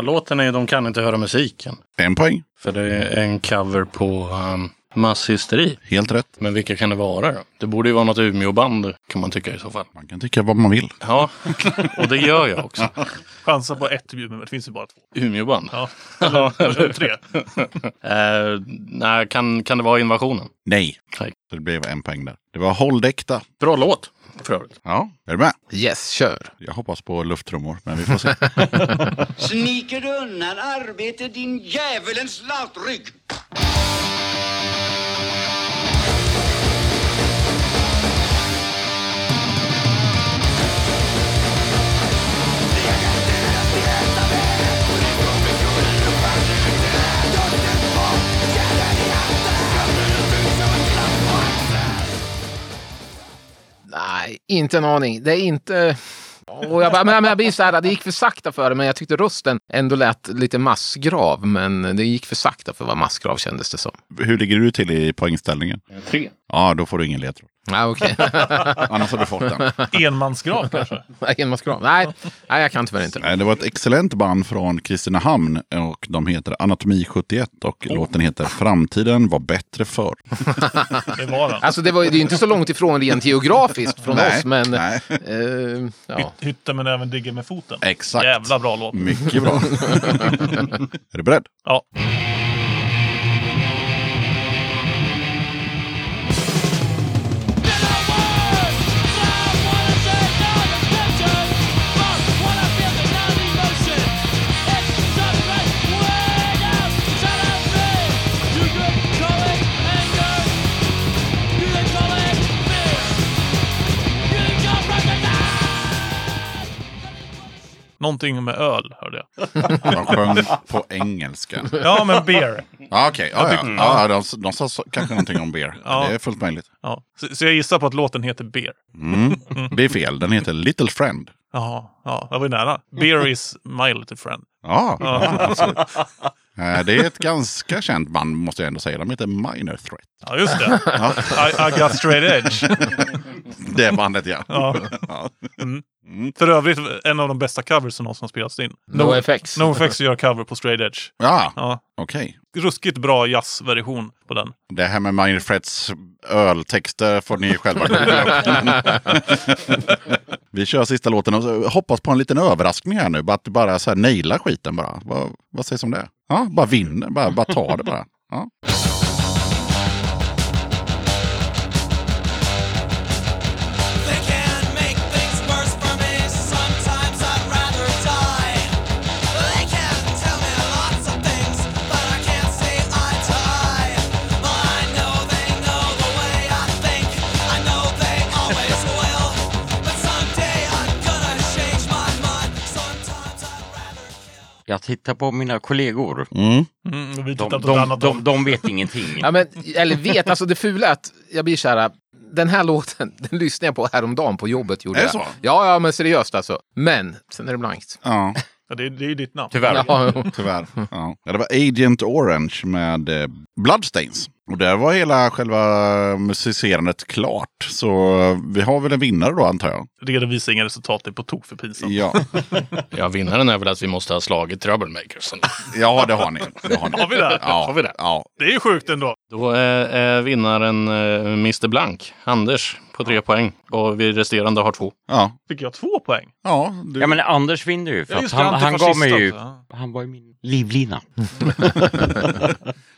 H: Låten är De kan inte höra musiken.
A: En poäng.
H: För det är en cover på um, Masshysteri.
A: Helt rätt.
H: Men vilka kan det vara då? Det borde ju vara något Umeåband kan man tycka i så fall.
A: Man kan tycka vad man vill.
H: Ja, och det gör jag också.
G: Chansa på ett Umeå, men det finns ju bara två.
H: Umeåband.
G: Ja,
H: Ja,
G: eller tre.
H: Eh, nej, kan, kan det vara invasionen?
A: Nej.
H: Nej.
A: Så det blev en poäng där. Det var Håll äkta.
H: Bra låt för övrigt.
A: Ja, är du med?
D: Yes, kör.
A: Jag hoppas på lufttrummor, men vi får se.
J: Sniker du undan arbete din djävulens latrygg?
D: Nej, inte en aning. Det är inte... Och jag, bara, men jag blir så här, det gick för sakta för det, men jag tyckte rösten ändå lät lite massgrav. Men det gick för sakta för vad massgrav kändes det som.
A: Hur ligger du till i poängställningen?
H: Tre.
A: Ja, då får du ingen ledtråd.
D: Ja, okej.
A: Annars har du fått den.
G: Enmansgrav kanske?
D: Enmansgrav. Nej, nej, jag kan tyvärr inte.
A: Nej, Det var ett excellent band från Kristinehamn och de heter Anatomi 71 och låten heter Framtiden var bättre förr.
G: Det var den.
D: Alltså det var det är inte så långt ifrån rent geografiskt från
A: Nej,
D: oss, men...
A: nej.
D: Eh, ja.
G: Hyt- Hytta men även digga med foten.
A: Exakt.
G: Jävla bra låt.
A: Mycket bra. är du beredd?
G: Ja. Någonting med öl hörde jag.
A: De sjöng på engelska.
G: Ja, men beer.
A: Ja, Okej, ja, ja. ja, de, de sa så, kanske någonting om beer.
G: Ja.
A: Det är fullt möjligt.
G: Ja. Så, så jag gissar på att låten heter Beer.
A: Mm. Det är fel, den heter Little Friend.
G: Jaha, ja, jag var ju nära. Beer is my little friend.
A: Ja,
G: Ja.
A: ja. Eh, Det är ett ganska känt band måste jag ändå säga. De heter Minor Threat.
G: Ja, just det. I, I got straight edge.
A: Det bandet ja.
G: Ja.
A: Ja.
G: Mm. För övrigt en av de bästa covers som någonsin har spelats in.
D: No effects.
G: No effects gör cover på straight edge.
A: Ja,
G: Ja.
A: okej.
G: Ruskigt bra jazzversion på den.
A: Det här med Minor Threats öltexter får ni själva. Vi kör sista låten och hoppas på en liten överraskning här nu. Bara att du bara så här naila skiten bara. Vad, vad sägs om det? Ja, bara vinner. Bara, bara tar det bara. Ja.
F: Jag tittar på mina kollegor.
A: Mm.
G: Mm, vi
F: De,
G: tittar
F: vet ingenting.
D: Ja, men, eller vet, alltså det fula är att jag blir så här. Den här låten, den lyssnade jag på häromdagen på jobbet. Gjorde
A: Är det
D: jag.
A: så?
D: Ja, ja, men seriöst alltså. Men, sen är det blankt.
A: Ja,
G: Ja, det, är- det är ju ditt namn.
F: Tyvärr.
D: Ja,
A: tyvärr. Ja. Ja, det var Agent Orange med eh, Bloodstains. Och där var hela själva musicerandet klart. Så vi har väl en vinnare då antar jag.
G: Redovisa inga resultat, är på tok för pinsamt.
A: Ja,
H: Ja, vinnaren är väl att vi måste ha slagit Troublemakers.
A: ja det har ni. Det har, ni.
G: Har vi det?
A: Ja,
H: Har vi det?
A: Ja,
G: Det är ju sjukt ändå.
H: Då är, är vinnaren eh, Mr Blank, Anders, på tre poäng. Och vi resterande har två.
A: ja.
G: Fick jag två poäng?
A: Ja, du,
F: Ja men Anders vinner ju för
G: Ja,
F: han, han gav mig ju... Han var ju min livlina.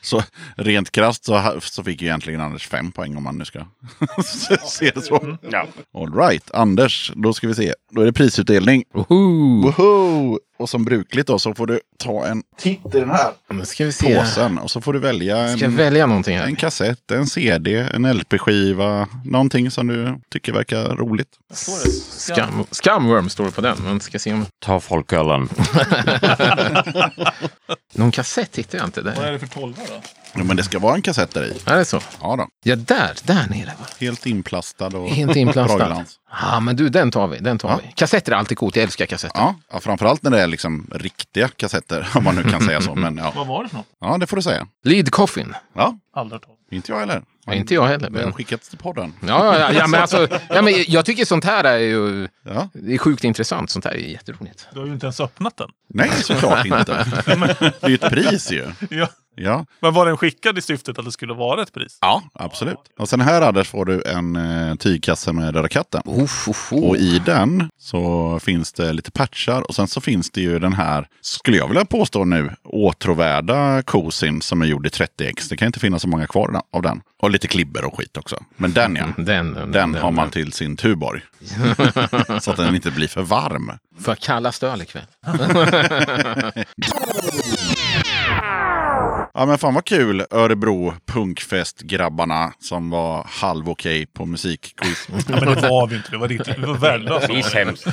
A: Så rent krasst så, så fick ju egentligen Anders fem poäng om man nu ska se det så.
F: Ja.
A: All right, Anders, då ska vi se. Då är det prisutdelning.
D: Woho!
A: Woho! Och som brukligt då så får du ta en titt i den här
D: Nu ska vi se.
A: påsen och så får du välja
D: Ska jag
A: en,
D: välja någonting här?
A: en kassett, en CD, en LP-skiva, någonting som du tycker verkar roligt.
D: Scum, Scumworm står det på den. Men ska se om...
F: Ta folkölen.
D: Någon kassett hittar jag inte.
G: Vad
D: Där.
G: är det för tolva då?
A: Ja, men det ska vara en kassett där i.
D: Är det så?
A: Ja då.
D: Ja, där. Där nere. Va?
A: Helt inplastad och
D: Helt inplastad. Ja, men du, den tar vi. Den tar
A: Ja.
D: vi. Kassetter är alltid coolt. Jag älskar kassetter.
A: Ja, ja, framförallt när det är liksom riktiga kassetter, om man nu kan säga så. Men ja,
G: Vad var det för något?
A: ja det får du säga.
D: Lead Coffin.
A: Ja,
G: Aldrig hört
A: inte jag heller.
D: Ja, inte jag heller. Men...
A: skickats till podden.
D: Ja, ja, ja, men alltså, ja, men jag tycker sånt här är ju
A: Ja.
D: det är sjukt intressant. Sånt här är jätteroligt.
G: Du har ju inte ens öppnat den.
A: Nej, såklart inte. Det är ju ett pris ju.
G: Ja.
A: Ja,
G: Men var den skickad i syftet att det skulle vara ett pris?
A: ja absolut. Och sen här Anders får du en eh, tygkasse med Röda katten.
D: Uff, uff,
A: Och
D: uff.
A: i den så finns det lite patchar och sen så finns det ju den här, skulle jag vilja påstå nu, åtråvärda kosin som är gjord i 30x. Det kan inte finnas så många kvar av den. Och lite klibber och skit också. Men den ja,
D: Den, den,
A: den har man till sin Tuborg. så att den inte blir för varm.
D: För kallast öl ikväll.
A: Ja men fan vad kul Örebro punkfest-grabbarna som var halv okej på musikquiz.
G: Ja, men det var vi inte. Det var riktigt det var värdelöst.
F: Är sämst.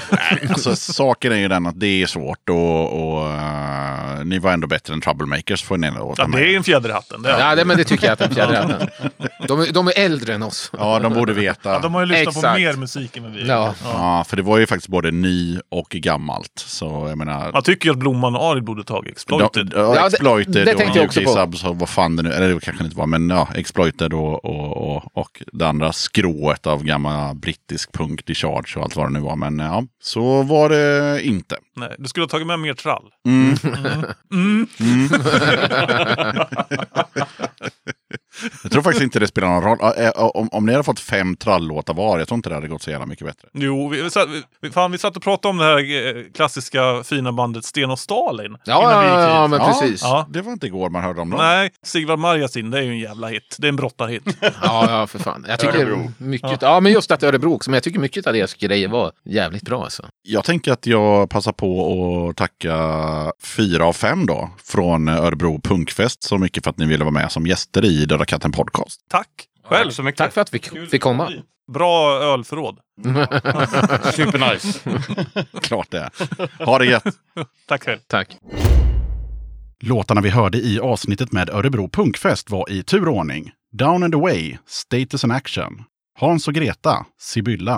A: alltså saken är ju den att det är svårt och, och eh, ni var ändå bättre än Troublemakers får ni ändå
G: Ja, det är en fjäder i hatten. Det.
D: Ja, det, men det tycker jag att den fjärde hatten. De, är- de är äldre än oss.
A: Ja, de borde veta.
G: Ja, de har ju lyssnat på
D: Exakt.
G: mer musik än vi
D: Ja.
A: Ja, för det var ju faktiskt både ny och gammalt. Så jag menar...
G: Jag tycker att Blomman och Arid borde tagit Exploited.
A: De, ja,
D: Ja, det-
A: exploited
D: det tänkte jag
A: och
D: också på.
A: Subs och vad fan det nu eller det kanske det inte var, men ja, Exploited och, och, och, och det andra skrået av gammal brittisk punk, Discharge och allt vad det nu var. Men ja, så var det inte.
G: Nej, du skulle ha tagit med mer trall.
A: Jag tror faktiskt inte det spelar någon roll. Om, om ni hade fått fem trallåtar var, jag tror inte det hade gått så jävla mycket bättre.
G: Jo, vi, vi, satt, vi, fan, vi satt och pratade om det här eh, klassiska fina bandet Sten och Stalin.
D: Ja, ja, ja,
G: hit.
D: men precis.
G: Ja.
A: Det var inte igår man hörde om dem.
G: Nej, Sigvard Marjasin, det är ju en jävla hit. Det är en brottarhit.
D: Ja, ja, för fan. Jag tycker
F: Örebro.
D: mycket, ja. men just att Örebro också. Men jag tycker mycket av deras grejer var jävligt bra. Alltså.
A: Jag tänker att jag passar på att tacka fyra av fem då från Örebro Punkfest så mycket för att ni ville vara med som gäster i Döda katten podcast.
G: Tack själv.
F: Tack så mycket.
D: Tack för att vi fick komma.
G: Bra ölförråd.
F: Supernice.
A: Klart det. Ha det gött.
G: Tack själv.
D: Tack.
A: Låtarna vi hörde i avsnittet med Örebro Punkfest var i turordning Down and Away, Status and Action, Hans och Greta, Sibylla,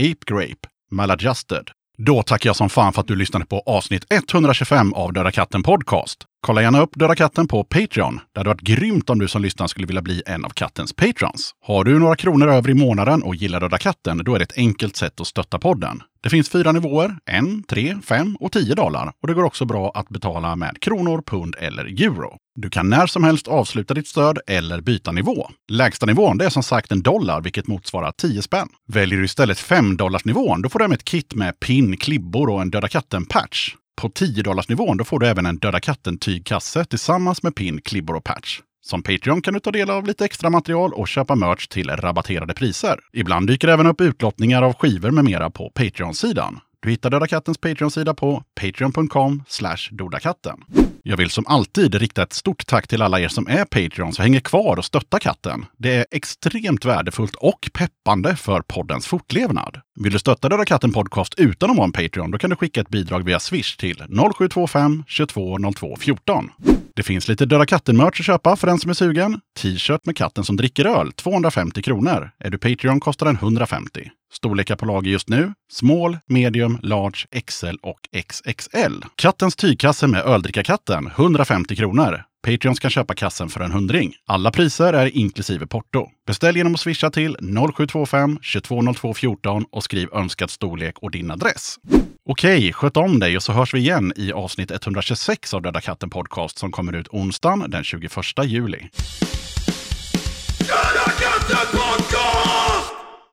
A: Ape Grape, Maladjusted. Då tackar jag som fan för att du lyssnade på avsnitt 125 av Döda katten Podcast. Kolla gärna upp Döda katten på Patreon. Det hade varit grymt om du som lyssnar skulle vilja bli en av kattens patrons. Har du några kronor över i månaden och gillar Döda katten, då är det ett enkelt sätt att stötta podden. Det finns fyra nivåer, en, tre, fem och tio dollar. Och det går också bra att betala med kronor, pund eller euro. Du kan när som helst avsluta ditt stöd eller byta nivå. Lägsta nivån det är som sagt en dollar, vilket motsvarar 10 spänn. Väljer du istället 5 dollars nivån, då får du hem ett kit med pin, klibbor och en Döda katten-patch. På 10 dollars nivån då får du även en Döda katten-tygkasse tillsammans med pin, klibbor och patch. Som Patreon kan du ta del av lite extra material och köpa merch till rabatterade priser. Ibland dyker även upp utlottningar av skivor med mera på Patreon-sidan. Du hittar Döda Kattens Patreon-sida på patreon.com dodakatten. Jag vill som alltid rikta ett stort tack till alla er som är Patreons och hänger kvar och stöttar katten. Det är extremt värdefullt och peppande för poddens fortlevnad. Vill du stötta Döda katten Podcast utan att vara en Patreon, då kan du skicka ett bidrag via Swish till 0725 22 02 14. Det finns lite Döda katten-merch att köpa för den som är sugen. T-shirt med katten som dricker öl, 250 kronor. Är du Patreon kostar den 150. Storlekar på lager just nu. Small, medium, large, XL och XXL. Kattens tygkasse med öldrickarkatten, 150 kronor. Patreons kan köpa kassen för en hundring. Alla priser är inklusive porto. Beställ genom att swisha till 0725-220214 14 och skriv önskad storlek och din adress. Okej, sköt om dig och så hörs vi igen i avsnitt 126 av Döda katten podcast som kommer ut onsdagen den 21 juli.
K: Döda katten podcast!